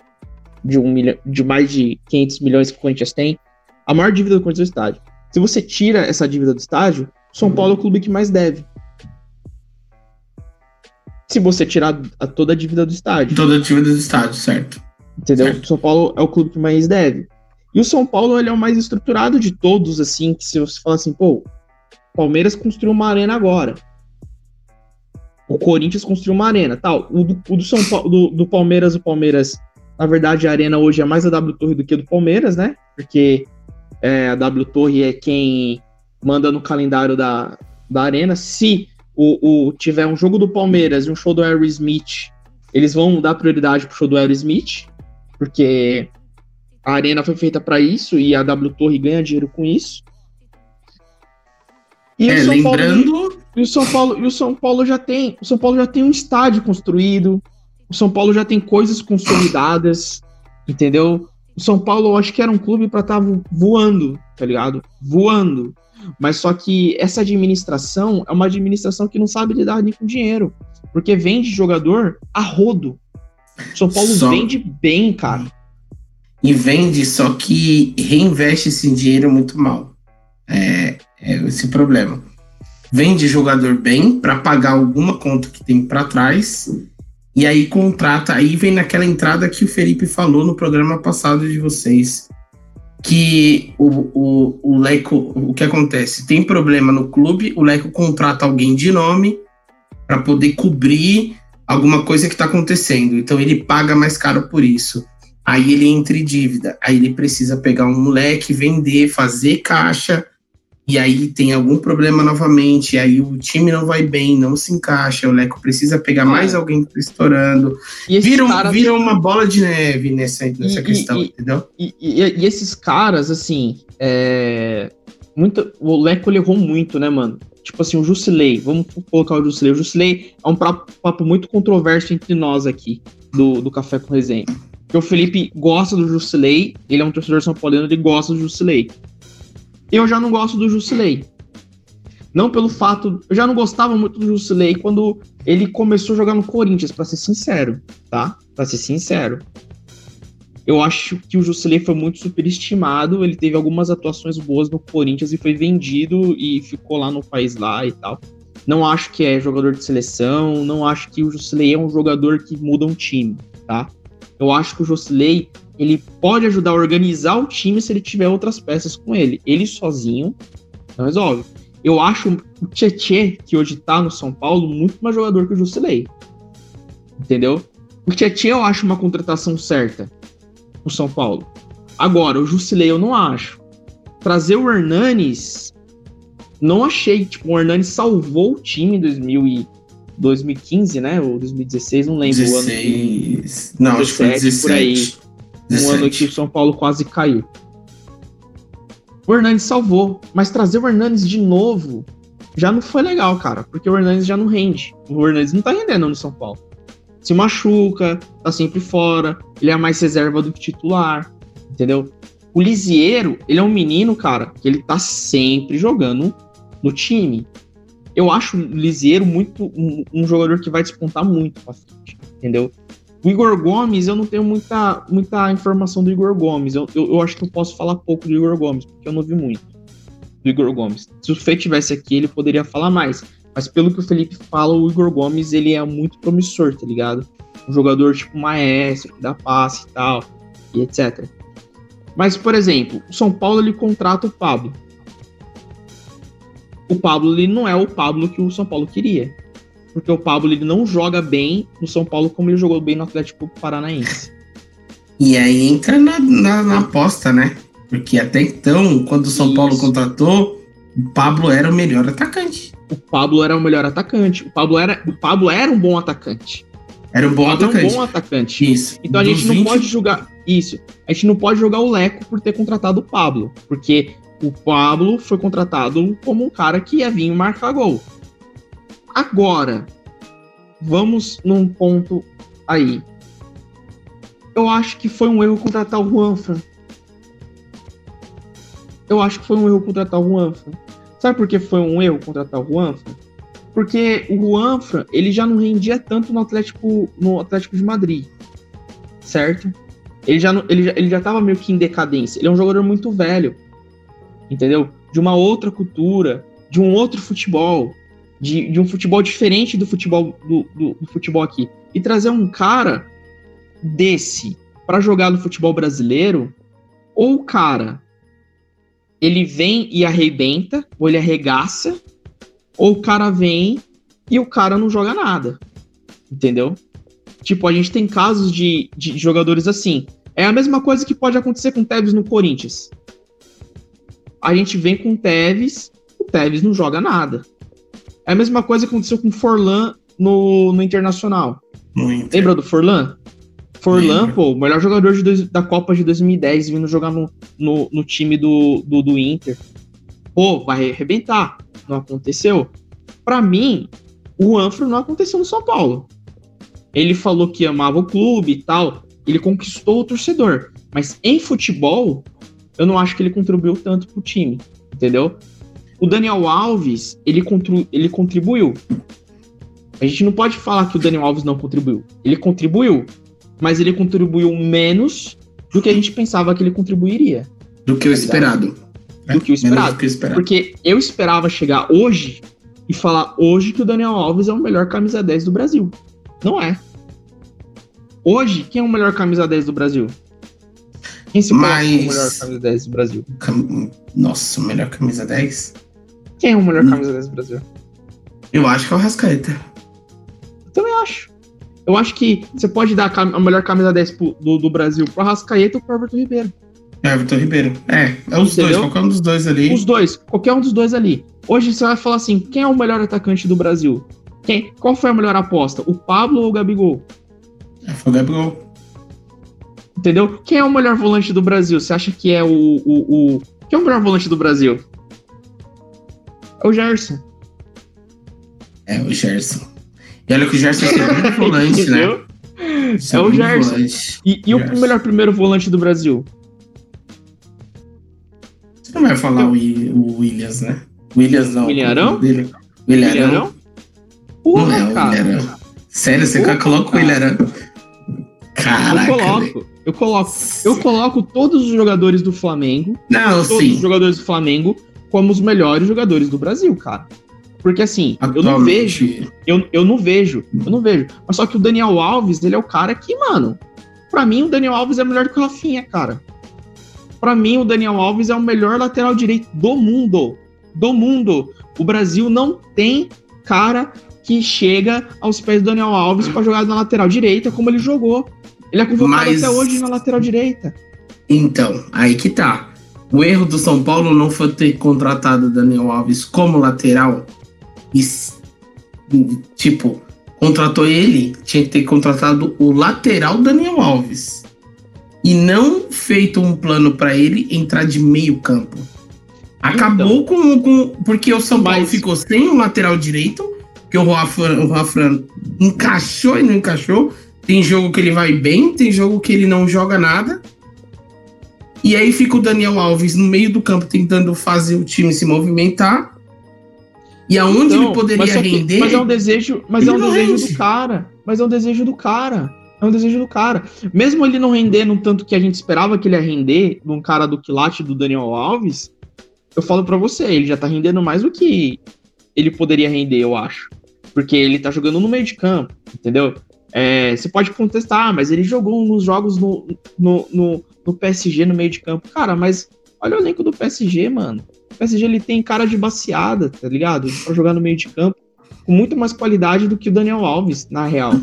de, um milhão, de mais de 500 milhões que o Corinthians tem. A maior dívida do Corinthians é o estádio. Se você tira essa dívida do estádio, São Paulo é o clube que mais deve. Se você tirar a- toda a dívida do estádio. Toda a dívida do estádio, certo? Entendeu? Certo. O São Paulo é o clube que mais deve. E o São Paulo ele é o mais estruturado de todos, assim, que se você fala assim, pô, Palmeiras construiu uma arena agora. O Corinthians construiu uma arena, tal. O do, o do São Paulo, do, do Palmeiras, o Palmeiras, na verdade, a arena hoje é mais a W Torre do que a do Palmeiras, né? Porque é, a W Torre é quem manda no calendário da, da arena. Se o, o- tiver um jogo do Palmeiras e um show do Aerosmith, eles vão dar prioridade pro show do Aerosmith, porque a arena foi feita para isso e a W Torre ganha dinheiro com isso. E é, o São Paulo- lembrando. e o São Paulo, e o São Paulo já tem, o São Paulo já tem um estádio construído. O São Paulo já tem coisas consolidadas, entendeu? O São Paulo eu acho que era um clube para estar voando, tá ligado? Voando. Mas só que essa administração é uma administração que não sabe lidar nem com dinheiro, porque vende jogador a rodo. O São Paulo Só- vende bem, cara. E vende, só que reinveste esse dinheiro muito mal. É, é esse o problema. Vende jogador bem para pagar alguma conta que tem para trás. E aí contrata, aí vem naquela entrada que o Felipe falou no programa passado de vocês. que o, o, o Leco, o que acontece? Tem problema no clube, o Leco contrata alguém de nome para poder cobrir alguma coisa que está acontecendo. Então ele paga mais caro por isso. Aí ele entra em dívida. Aí ele precisa pegar um moleque, vender, fazer caixa e aí tem algum problema novamente, e aí o time não vai bem, não se encaixa, o Leco precisa pegar mais alguém que tá estourando. Vira, caras... vira uma bola de neve nessa, nessa e, questão, e, entendeu? E, e, esses caras, assim, é... muito, o Leco ele errou muito, né, mano? Tipo assim, o Jusilei, vamos colocar o Jusilei. O Jusilei é um papo muito controverso entre nós aqui, do, do Café com Resenha. Porque o Felipe gosta do Jusilei, ele é um torcedor são paulino, ele gosta do Jusilei. Eu já não gosto do Jusilei. Não pelo fato. Eu já não gostava muito do Jusilei quando ele começou a jogar no Corinthians, para ser sincero, tá? Para ser sincero. Eu acho que o Jusilei foi muito superestimado. Ele teve algumas atuações boas no Corinthians e foi vendido e ficou lá no país lá e tal. Não acho que é jogador de seleção. Não acho que o Jusilei é um jogador que muda um time, tá? Eu acho que o Jusilei ele pode ajudar a organizar o time se ele tiver outras peças com ele. Ele sozinho não resolve. Eu acho o Tietê, que hoje tá no São Paulo, muito mais jogador que o Jusilei. Entendeu? O Tietê eu acho uma contratação certa no São Paulo. Agora, o Jusilei eu não acho. Trazer o Hernanes, não achei. Tipo, o Hernanes salvou o time em 2000 e 2015, né? Ou 2016, não lembro 16... o ano. Que... Não, 17, acho que foi 17. por aí. 17. Um ano que o São Paulo quase caiu. O Hernanes salvou, mas trazer o Hernanes de novo já não foi legal, cara, porque o Hernanes já não rende. O Hernanes não tá rendendo no São Paulo. Se machuca, tá sempre fora, ele é mais reserva do que titular, entendeu? O Lisieiro, ele é um menino, cara, que ele tá sempre jogando no time. Eu acho o Lisieiro muito um, um jogador que vai despontar muito pra frente, entendeu? O Igor Gomes, eu não tenho muita, muita informação do Igor Gomes. Eu, eu, eu, acho que eu posso falar pouco do Igor Gomes, porque eu não vi muito do Igor Gomes. Se o Fê tivesse aqui, ele poderia falar mais. Mas pelo que o Felipe fala, o Igor Gomes, ele é muito promissor, tá ligado? Um jogador tipo maestro, que dá passe e tal, e etc. Mas, por exemplo, o São Paulo, ele contrata o Pablo. O Pablo, ele não é o Pablo que o São Paulo queria porque o Pablo ele não joga bem no São Paulo como ele jogou bem no Atlético Paranaense. E aí entra na, na, na aposta, né? Porque até então, quando o São Isso. Paulo contratou, o Pablo era o melhor atacante. O Pablo era o melhor atacante. O Pablo era, o Pablo era um bom atacante. Era um bom atacante. Era um bom atacante. Isso. Então a gente não 20... pode julgar. Isso. A gente não pode jogar o Leco por ter contratado o Pablo. Porque o Pablo foi contratado como um cara que ia vir marcar gol. Agora, vamos num ponto aí. Eu acho que foi um erro contratar o Juanfran. Eu acho que foi um erro contratar o Juanfran. Sabe por que foi um erro contratar o Juanfran? Porque o Juanfran, ele já não rendia tanto no Atlético, no Atlético de Madrid. Certo? Ele já, ele, já, ele já tava meio que em decadência. Ele é um jogador muito velho. Entendeu? De uma outra cultura, de um outro futebol de, de um futebol diferente do futebol do, do, do futebol aqui e trazer um cara desse para jogar no futebol brasileiro, ou o cara ele vem e arrebenta, ou ele arregaça, ou o cara vem e o cara não joga nada. Entendeu? Tipo, a gente tem casos de, de jogadores assim. É a mesma coisa que pode acontecer com o Tevez no Corinthians. A gente vem com o Tevez, o Tevez não joga nada. É a mesma coisa que aconteceu com o Forlan no, no Internacional. Muito. Lembra do Forlan? Forlan, Lembra. pô, o melhor jogador de da Copa de 2010, vindo jogar no, no, no time do, do, do, Inter. Pô, vai arrebentar. Não aconteceu. Para mim, o Anfro não aconteceu no São Paulo. Ele falou que amava o clube e tal. Ele conquistou o torcedor. Mas em futebol, eu não acho que ele contribuiu tanto pro time. Entendeu? O Daniel Alves, ele, ele contribuiu. A gente não pode falar que o Daniel Alves não contribuiu. Ele contribuiu, mas ele contribuiu menos do que a gente pensava que ele contribuiria. Do que o esperado. Do que o esperado. Que esperado. Porque eu esperava chegar hoje e falar hoje que o Daniel Alves é o melhor camisa 10 do Brasil. Não é. Hoje, quem é o melhor camisa 10 do Brasil? Quem se Mas- o melhor camisa 10 do Brasil? Cam- Nossa, o melhor camisa 10? Quem é o melhor camisa 10 do Brasil? Eu acho que é o Rascaeta. Eu também acho. Eu acho que você pode dar a a melhor camisa 10 pro- do, do Brasil pro Arrascaeta ou pro Everton Ribeiro. Everton Ribeiro. É, é os dois, Entendeu? qualquer um dos dois ali. Os dois, qualquer um dos dois ali. Hoje você vai falar assim: quem é o melhor atacante do Brasil? Quem, qual foi a melhor aposta? O Pablo ou o Gabigol? É, foi o Gabriel. Entendeu? Quem é o melhor volante do Brasil? Você acha que é o. o, o... Quem é o melhor volante do Brasil? É o Gerson. É, o Gerson. E olha que o Gerson é o segundo [laughs] volante, né? Entendeu? Segundo Gerson. volante. E, e o Gerson. melhor primeiro volante do Brasil? Você não vai falar o, o Williams, né? Williams não. William Arão? Dele. William Arão? Ilharão? Não Porra, é o cara. Sério, você Porra, coloca o cara. William Arão? Caraca. Eu coloco, eu coloco. Eu coloco todos os jogadores do Flamengo, Não, todos sim. os jogadores do Flamengo, como os melhores jogadores do Brasil, cara. Porque assim, eu não vejo, eu, eu não vejo, eu não vejo. Mas só que o Daniel Alves, ele é o cara que, mano, pra mim o Daniel Alves é melhor que o Rafinha, cara. Pra mim o Daniel Alves é o melhor lateral direito do mundo. Do mundo. O Brasil não tem cara que chega aos pés do Daniel Alves pra jogar na lateral direita como ele jogou. Ele é convocado Mas- até hoje na lateral direita. Então, aí que tá. O erro do São Paulo não foi ter contratado o Daniel Alves como lateral. E, tipo, contratou ele, tinha que ter contratado o lateral Daniel Alves. E não feito um plano pra ele entrar de meio campo. Acabou com, com. Porque o São Paulo Mas- ficou sem o lateral direito, que o Rafa, o Rafa encaixou e não encaixou. Tem jogo que ele vai bem, tem jogo que ele não joga nada. E aí fica o Daniel Alves no meio do campo tentando fazer o time se movimentar. E aonde Então, ele poderia mas que- render. Mas é um desejo, mas é um desejo rende. do cara. Mas é um desejo do cara. É um desejo do cara. Mesmo ele não rendendo tanto que a gente esperava que ele ia render, num cara do quilate do Daniel Alves, eu falo pra você, ele já tá rendendo mais do que ele poderia render, eu acho. Porque ele tá jogando no meio de campo, entendeu? É, você pode contestar, "Ah, mas ele jogou nos jogos no, no, no, no PSG no meio de campo. Cara, mas olha o elenco do PSG, mano. O PSG ele tem cara de baseada, tá ligado? Pra jogar no meio de campo com muito mais qualidade do que o Daniel Alves, na real.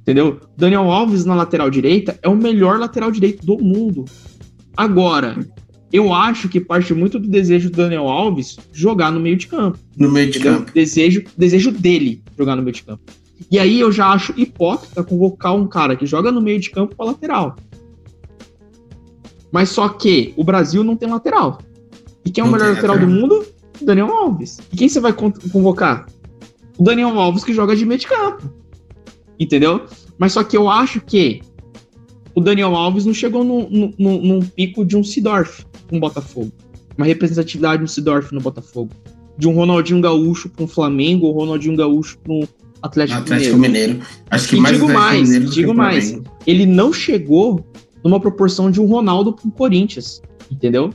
Entendeu? Daniel Alves na lateral direita é o melhor lateral direito do mundo. Agora, eu acho que parte muito do desejo do Daniel Alves jogar no meio de campo. no meio de Entendeu? campo. Desejo, desejo dele jogar no meio de campo. E aí eu já acho hipócrita convocar um cara que joga no meio de campo para lateral. Mas só que o Brasil não tem lateral. E quem é o melhor lateral do lateral. mundo? O Daniel Alves. E quem você vai con- convocar? O Daniel Alves que joga de meio de campo. Entendeu? Mas só que eu acho que o Daniel Alves não chegou num, num- num- num pico de um Sidorf com o Botafogo. Uma representatividade do Sidorf no Botafogo. De um Ronaldinho Gaúcho para um Flamengo ou Ronaldinho Gaúcho para um Atlético, Atlético Mineiro. Mineiro. Acho que E mais digo mais, Mineiro digo mais. Flamengo. Ele não chegou numa proporção de um Ronaldo para o Corinthians, entendeu?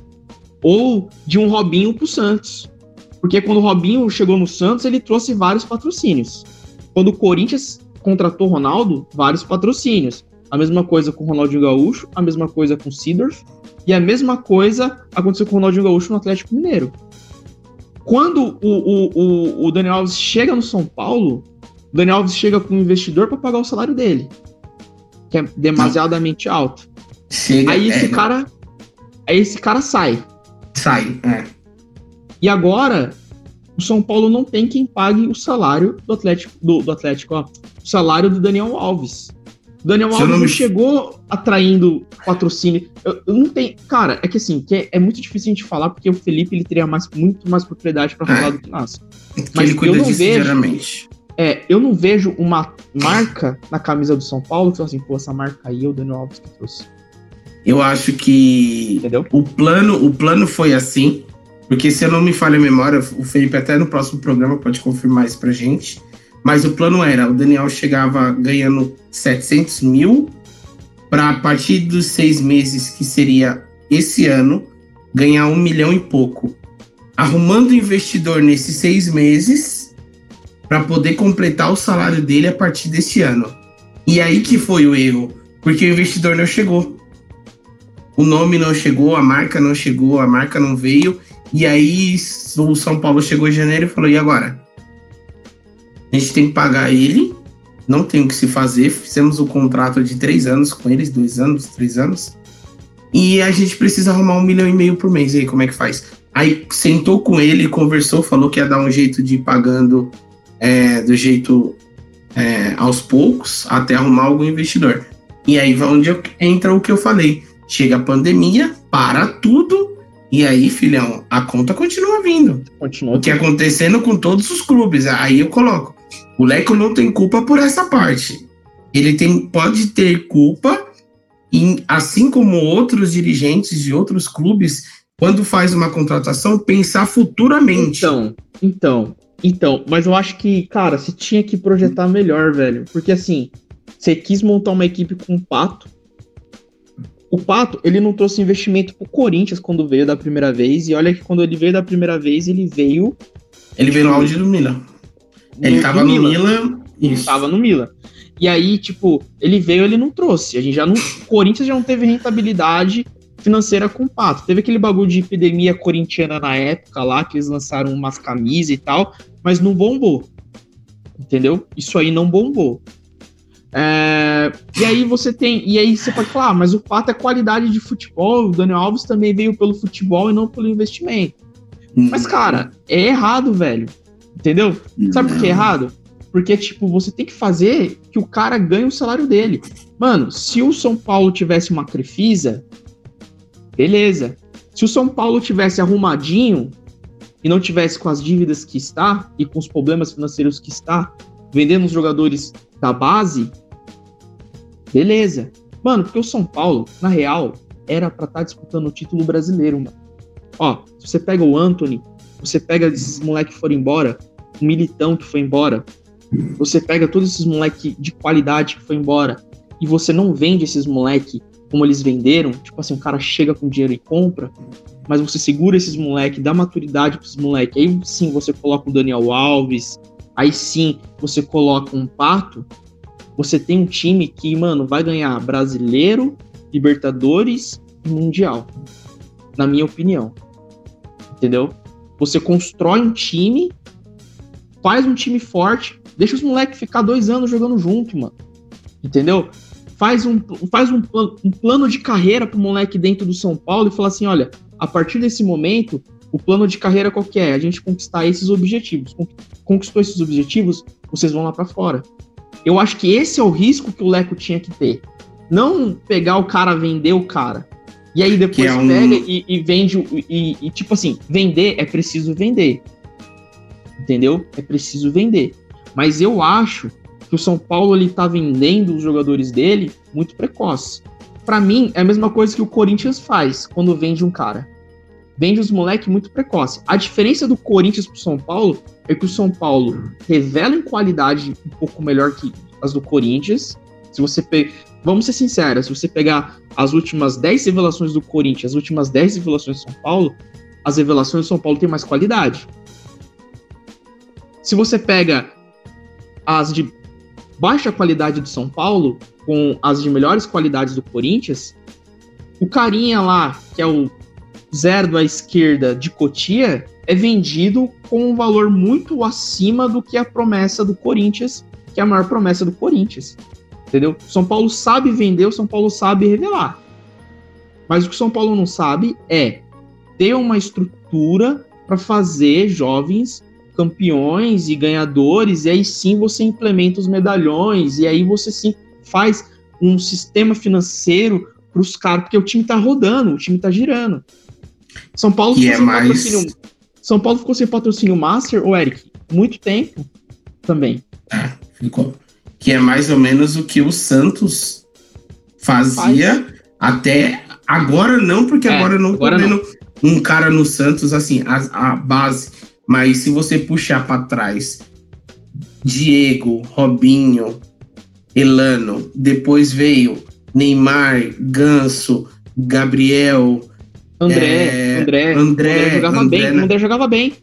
Ou de um Robinho para o Santos. Porque quando o Robinho chegou no Santos, ele trouxe vários patrocínios. Quando o Corinthians contratou Ronaldo, vários patrocínios. A mesma coisa com o Ronaldinho Gaúcho, a mesma coisa com o Sidorf, e a mesma coisa aconteceu com o Ronaldinho Gaúcho no Atlético Mineiro. Quando o, o, o, o Daniel Alves chega no São Paulo, o Daniel Alves chega com um investidor para pagar o salário dele, que é demasiadamente alto. Chega, Aí esse é, cara, aí esse cara sai. sai. É. E agora o São Paulo não tem quem pague o salário do Atlético, do, do Atlético, ó, o salário do Daniel Alves. O Daniel Se eu Alves não chegou atraindo patrocínio. Eu, eu não tenho, cara, é que assim, que é, é muito difícil a gente falar porque o Felipe ele teria mais, muito mais propriedade para É. falar do que nós. Que Mas ele cuida eu não disso vejo- diariamente. É, eu não vejo uma marca na camisa do São Paulo que fala assim, pô, essa marca aí é o Daniel Alves que trouxe. Eu acho que Entendeu? o plano, o plano foi assim, porque se eu não me falha a memória, o Felipe até no próximo programa pode confirmar isso pra gente. Mas o plano era, o Daniel chegava ganhando 700 mil, para a partir dos seis meses, que seria esse ano, ganhar um milhão e pouco. Arrumando investidor nesses seis meses, para poder completar o salário dele a partir desse ano. E aí que foi o erro, porque o investidor não chegou. o nome não chegou, a marca não chegou, a marca não veio. E aí o São Paulo chegou em janeiro e falou: e agora? A gente tem que pagar ele, não tem o que se fazer. Fizemos o um contrato de três anos com eles, dois anos, três anos. E a gente precisa arrumar um milhão e meio por mês. E aí, como é que faz? Aí sentou com ele, conversou, falou que ia dar um jeito de ir pagando é, do jeito é, aos poucos até arrumar algum investidor. E aí vai onde entra o que eu falei. Chega a pandemia, para tudo, e aí, filhão, a conta continua vindo. Continua. O que acontecendo com todos os clubes. Aí eu coloco. O Leco não tem culpa por essa parte. Ele tem, pode ter culpa, em, assim como outros dirigentes de outros clubes, quando faz uma contratação, pensar futuramente. Então, então, então, mas eu acho que, cara, você tinha que projetar melhor, velho. Porque assim, você quis montar uma equipe com o Pato. O Pato, ele não trouxe investimento pro Corinthians quando veio da primeira vez. E olha que quando ele veio da primeira vez, ele veio. Ele veio no auge do Milan. Ele tava no Milan. Milan isso. Tava no Milan. E aí, tipo, ele veio, ele não trouxe. A gente já não. O Corinthians já não teve rentabilidade financeira com o Pato. Teve aquele bagulho de epidemia corintiana na época lá, que eles lançaram umas camisas e tal mas não bombou. Entendeu? Isso aí não bombou. É, e aí você tem. E aí você pode falar, ah, mas o fato é qualidade de futebol. O Daniel Alves também veio pelo futebol e não pelo investimento. Hum. Mas, cara, é errado, velho. Entendeu? Sabe por que é errado? Porque, tipo, você tem que fazer que o cara ganhe o salário dele. Mano, se o São Paulo tivesse uma Crefisa, beleza. Se o São Paulo tivesse arrumadinho, e não tivesse com as dívidas que está e com os problemas financeiros que está, vendendo os jogadores da base, beleza. Mano, porque o São Paulo, na real, era para estar tá disputando o título brasileiro, mano. Ó, se você pega o Anthony, você pega esses moleques que foram embora, o Militão que foi embora, você pega todos esses moleques de qualidade que foi embora, e você não vende esses moleques como eles venderam, tipo assim, o cara chega com dinheiro e compra, mas você segura esses moleques, dá maturidade para esses moleques, aí sim você coloca o Daniel Alves, aí sim você coloca um Pato, você tem um time que, mano, vai ganhar brasileiro, Libertadores e Mundial. Na minha opinião. Entendeu? Você constrói um time, faz um time forte, deixa os moleques ficar dois anos jogando junto, mano. Entendeu? Faz um, faz um, um plano de carreira pro moleque dentro do São Paulo e fala assim: olha, a partir desse momento, o plano de carreira qual que é? A gente conquistar esses objetivos. Conquistou esses objetivos, vocês vão lá para fora. Eu acho que esse é o risco que o Leco tinha que ter. Não pegar o cara, vender o cara. E aí depois é um... pega e, e vende. E, e, tipo assim, vender é preciso vender. Entendeu? É preciso vender. Mas eu acho que o São Paulo ele tá vendendo os jogadores dele muito precoce. Para mim, é a mesma coisa que o Corinthians faz quando vende um cara vende os moleques muito precoce. A diferença do Corinthians pro São Paulo é que o São Paulo revela em qualidade um pouco melhor que as do Corinthians. Se você pe... Vamos ser sinceros, se você pegar as últimas 10 revelações do Corinthians, as últimas 10 revelações do São Paulo, as revelações do São Paulo têm mais qualidade. Se você pega as de baixa qualidade do São Paulo com as de melhores qualidades do Corinthians, o carinha lá, que é o zero à esquerda de Cotia é vendido com um valor muito acima do que a promessa do Corinthians, que é a maior promessa do Corinthians. Entendeu? São Paulo sabe vender, o São Paulo sabe revelar. Mas o que o São Paulo não sabe é ter uma estrutura para fazer jovens campeões e ganhadores, e aí sim você implementa os medalhões, e aí você sim faz um sistema financeiro para os caras, porque o time está rodando, o time está girando. São Paulo ficou é sem mais... patrocínio. São Paulo ficou sem patrocínio Master, ou Eric? Muito tempo também. É, ficou. Que é mais ou menos o que o Santos fazia Faz. até agora não, porque é, agora não agora tô vendo não. um cara no Santos assim, a, a base. Mas se você puxar para trás, Diego, Robinho, Elano, depois veio Neymar, Ganso, Gabriel, André, é... André, André, André jogava André, bem, né? André jogava bem.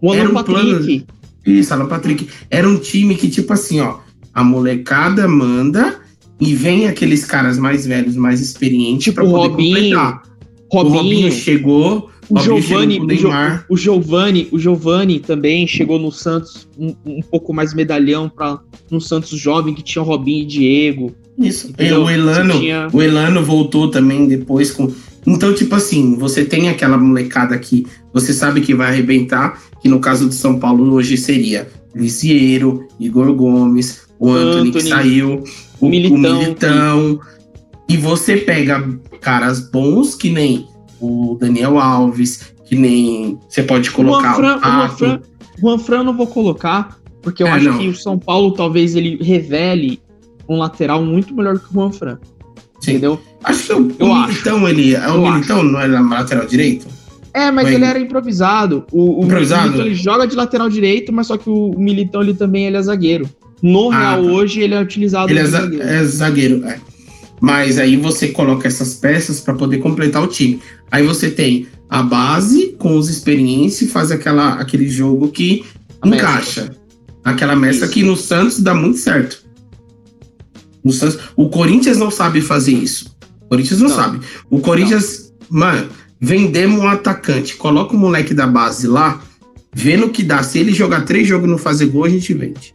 O Alan um Patrick. Plano... Isso, Alan Patrick. Era um time que, tipo assim, ó, a molecada manda e vem aqueles caras mais velhos, mais experientes Tipo para poder Robinho, completar. Robinho, O Robinho chegou, o Giovani, o Jo- Giovani, o Giovani também chegou no Santos um, um pouco mais medalhão para no Santos jovem que tinha o Robinho e Diego. Isso. entendeu? o Elano, tinha- o Elano voltou também depois com. Então, tipo assim, você tem aquela molecada que você sabe que vai arrebentar, que no caso do São Paulo hoje seria Lisieiro, Igor Gomes, o Anthony, que Anthony, saiu, o, o Militão. Militão. E você pega caras bons que nem o Daniel Alves, que nem você pode colocar Juan Fran, o o Pato. Fran, Juan Fran eu não vou colocar, porque eu É, acho não. que o São Paulo talvez ele revele um lateral muito melhor que o Juan Fran. Sim. Entendeu? Acho que o, Eu o acho. Militão, ele. é O Eu Militão não era lateral direito? É, mas Bem, ele era improvisado. O, o Improvisado? Militão, ele joga de lateral direito, mas só que o Militão ele também ele é zagueiro. No Ah, Real tá. hoje ele é utilizado Ele é, zagueiro. é zagueiro, é. Mas aí você coloca essas peças para poder completar o time. Aí você tem a base com os experiência e faz aquela, aquele jogo que A encaixa. Aquela mescla Isso. que no Santos dá muito certo. No Santos, o Corinthians não sabe fazer isso. O Corinthians não, Não. sabe. O Corinthians, mano, vendemos um atacante, coloca o moleque da base lá, vendo o que dá. Se ele jogar três jogos e não fazer gol, a gente vende.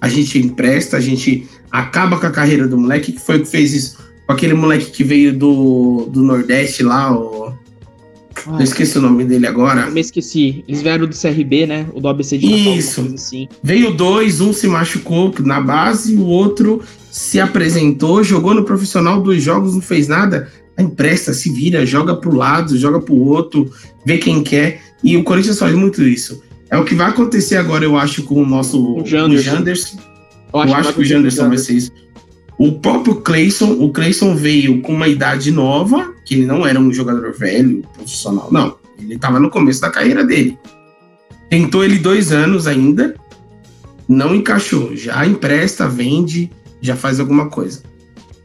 A gente empresta, a gente acaba com a carreira do moleque, que foi o que fez isso com aquele moleque que veio do, do Nordeste lá, o... Ah, eu esqueci o nome dele agora. eu me esqueci. Eles vieram do CRB, né? O do ABC de Natal, Isso. assim. Veio dois, um se machucou na base, o outro se apresentou, jogou no profissional dois jogos, não fez nada. Aí Empresta, se vira, joga pro lado, joga pro outro, vê quem quer. E o Corinthians faz muito isso. É o que vai acontecer agora, eu acho, com o nosso O Janderson. o Janderson. Eu Eu acho, vai que o Janderson vai ser isso. O próprio Clayson, o Clayson veio com uma idade nova, que ele não era um jogador velho, profissional, não. Ele estava no começo da carreira dele. Tentou ele dois anos ainda, não encaixou. Já empresta, vende, já faz alguma coisa.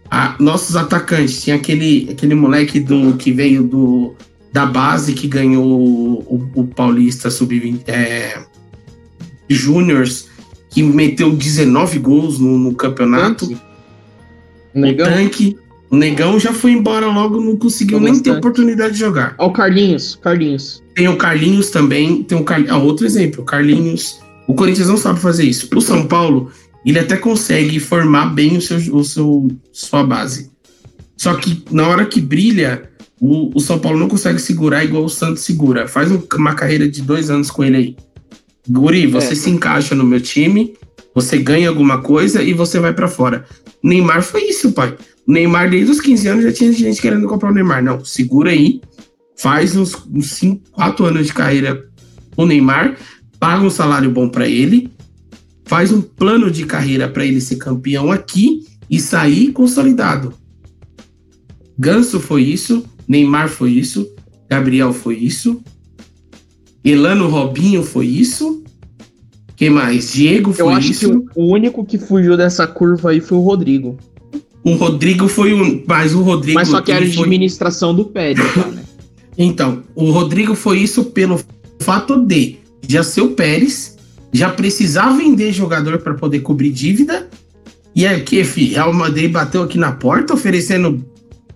Ah, nossos atacantes, tinha aquele, aquele moleque do que veio do, da base que ganhou o, o Paulista Sub-20 é, Júniors, que meteu 19 gols no, no campeonato. Tanque. Negão. O tanque. O negão já foi embora logo, não conseguiu nem ter oportunidade de jogar. Ó, o Carlinhos. Carlinhos. Tem o Carlinhos também, tem o Car... ah, outro exemplo, o Carlinhos. O Corinthians não sabe fazer isso. O São Paulo, ele até consegue formar bem o seu, o seu sua base. Só que na hora que brilha, o, o São Paulo não consegue segurar igual o Santos segura. Faz um- uma carreira de dois anos com ele aí. Guri, você É. se encaixa no meu time, você ganha alguma coisa e você vai pra fora. Neymar foi isso, pai. Neymar, desde os 15 anos, já tinha gente querendo comprar o Neymar. Não, segura aí, faz uns 5, 4 anos de carreira o Neymar, paga um salário bom pra ele, faz um plano de carreira pra ele ser campeão aqui e sair consolidado. Ganso foi isso, Neymar foi isso, Gabriel foi isso, Elano Robinho foi isso. Quem mais? Diego foi Eu acho isso. que o, único que fugiu dessa curva aí foi o Rodrigo. O Rodrigo foi um. Mas o Rodrigo. Mas só que era foi- administração do Pérez, lá, né? [laughs] Então, o Rodrigo foi isso pelo fato de já ser o Pérez, já precisar vender jogador para poder cobrir dívida. E aí, que, fi? Real Madrid bateu aqui na porta oferecendo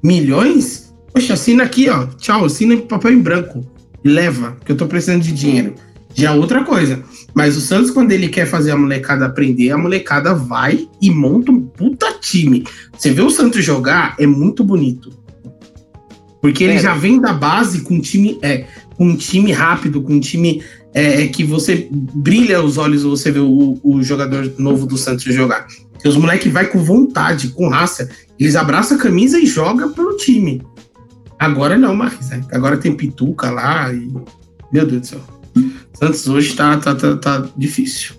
milhões? Poxa, assina aqui, ó. Tchau, assina em papel em branco. Leva, que eu tô precisando de dinheiro. Já é outra coisa. Mas o Santos, quando ele quer fazer a molecada aprender, a molecada vai e monta um puta time. Você vê o Santos jogar, é muito bonito. Porque ele É. já vem da base com um time, é, com um time rápido, com um time é, é, que você brilha os olhos você vê o, o jogador novo do Santos jogar. Porque os moleques vai com vontade, com raça. Eles abraçam a camisa e jogam pelo time. Agora não, Marques. né? Agora tem Pituca lá e. Meu Deus do céu. Santos hoje tá, tá, tá, tá difícil.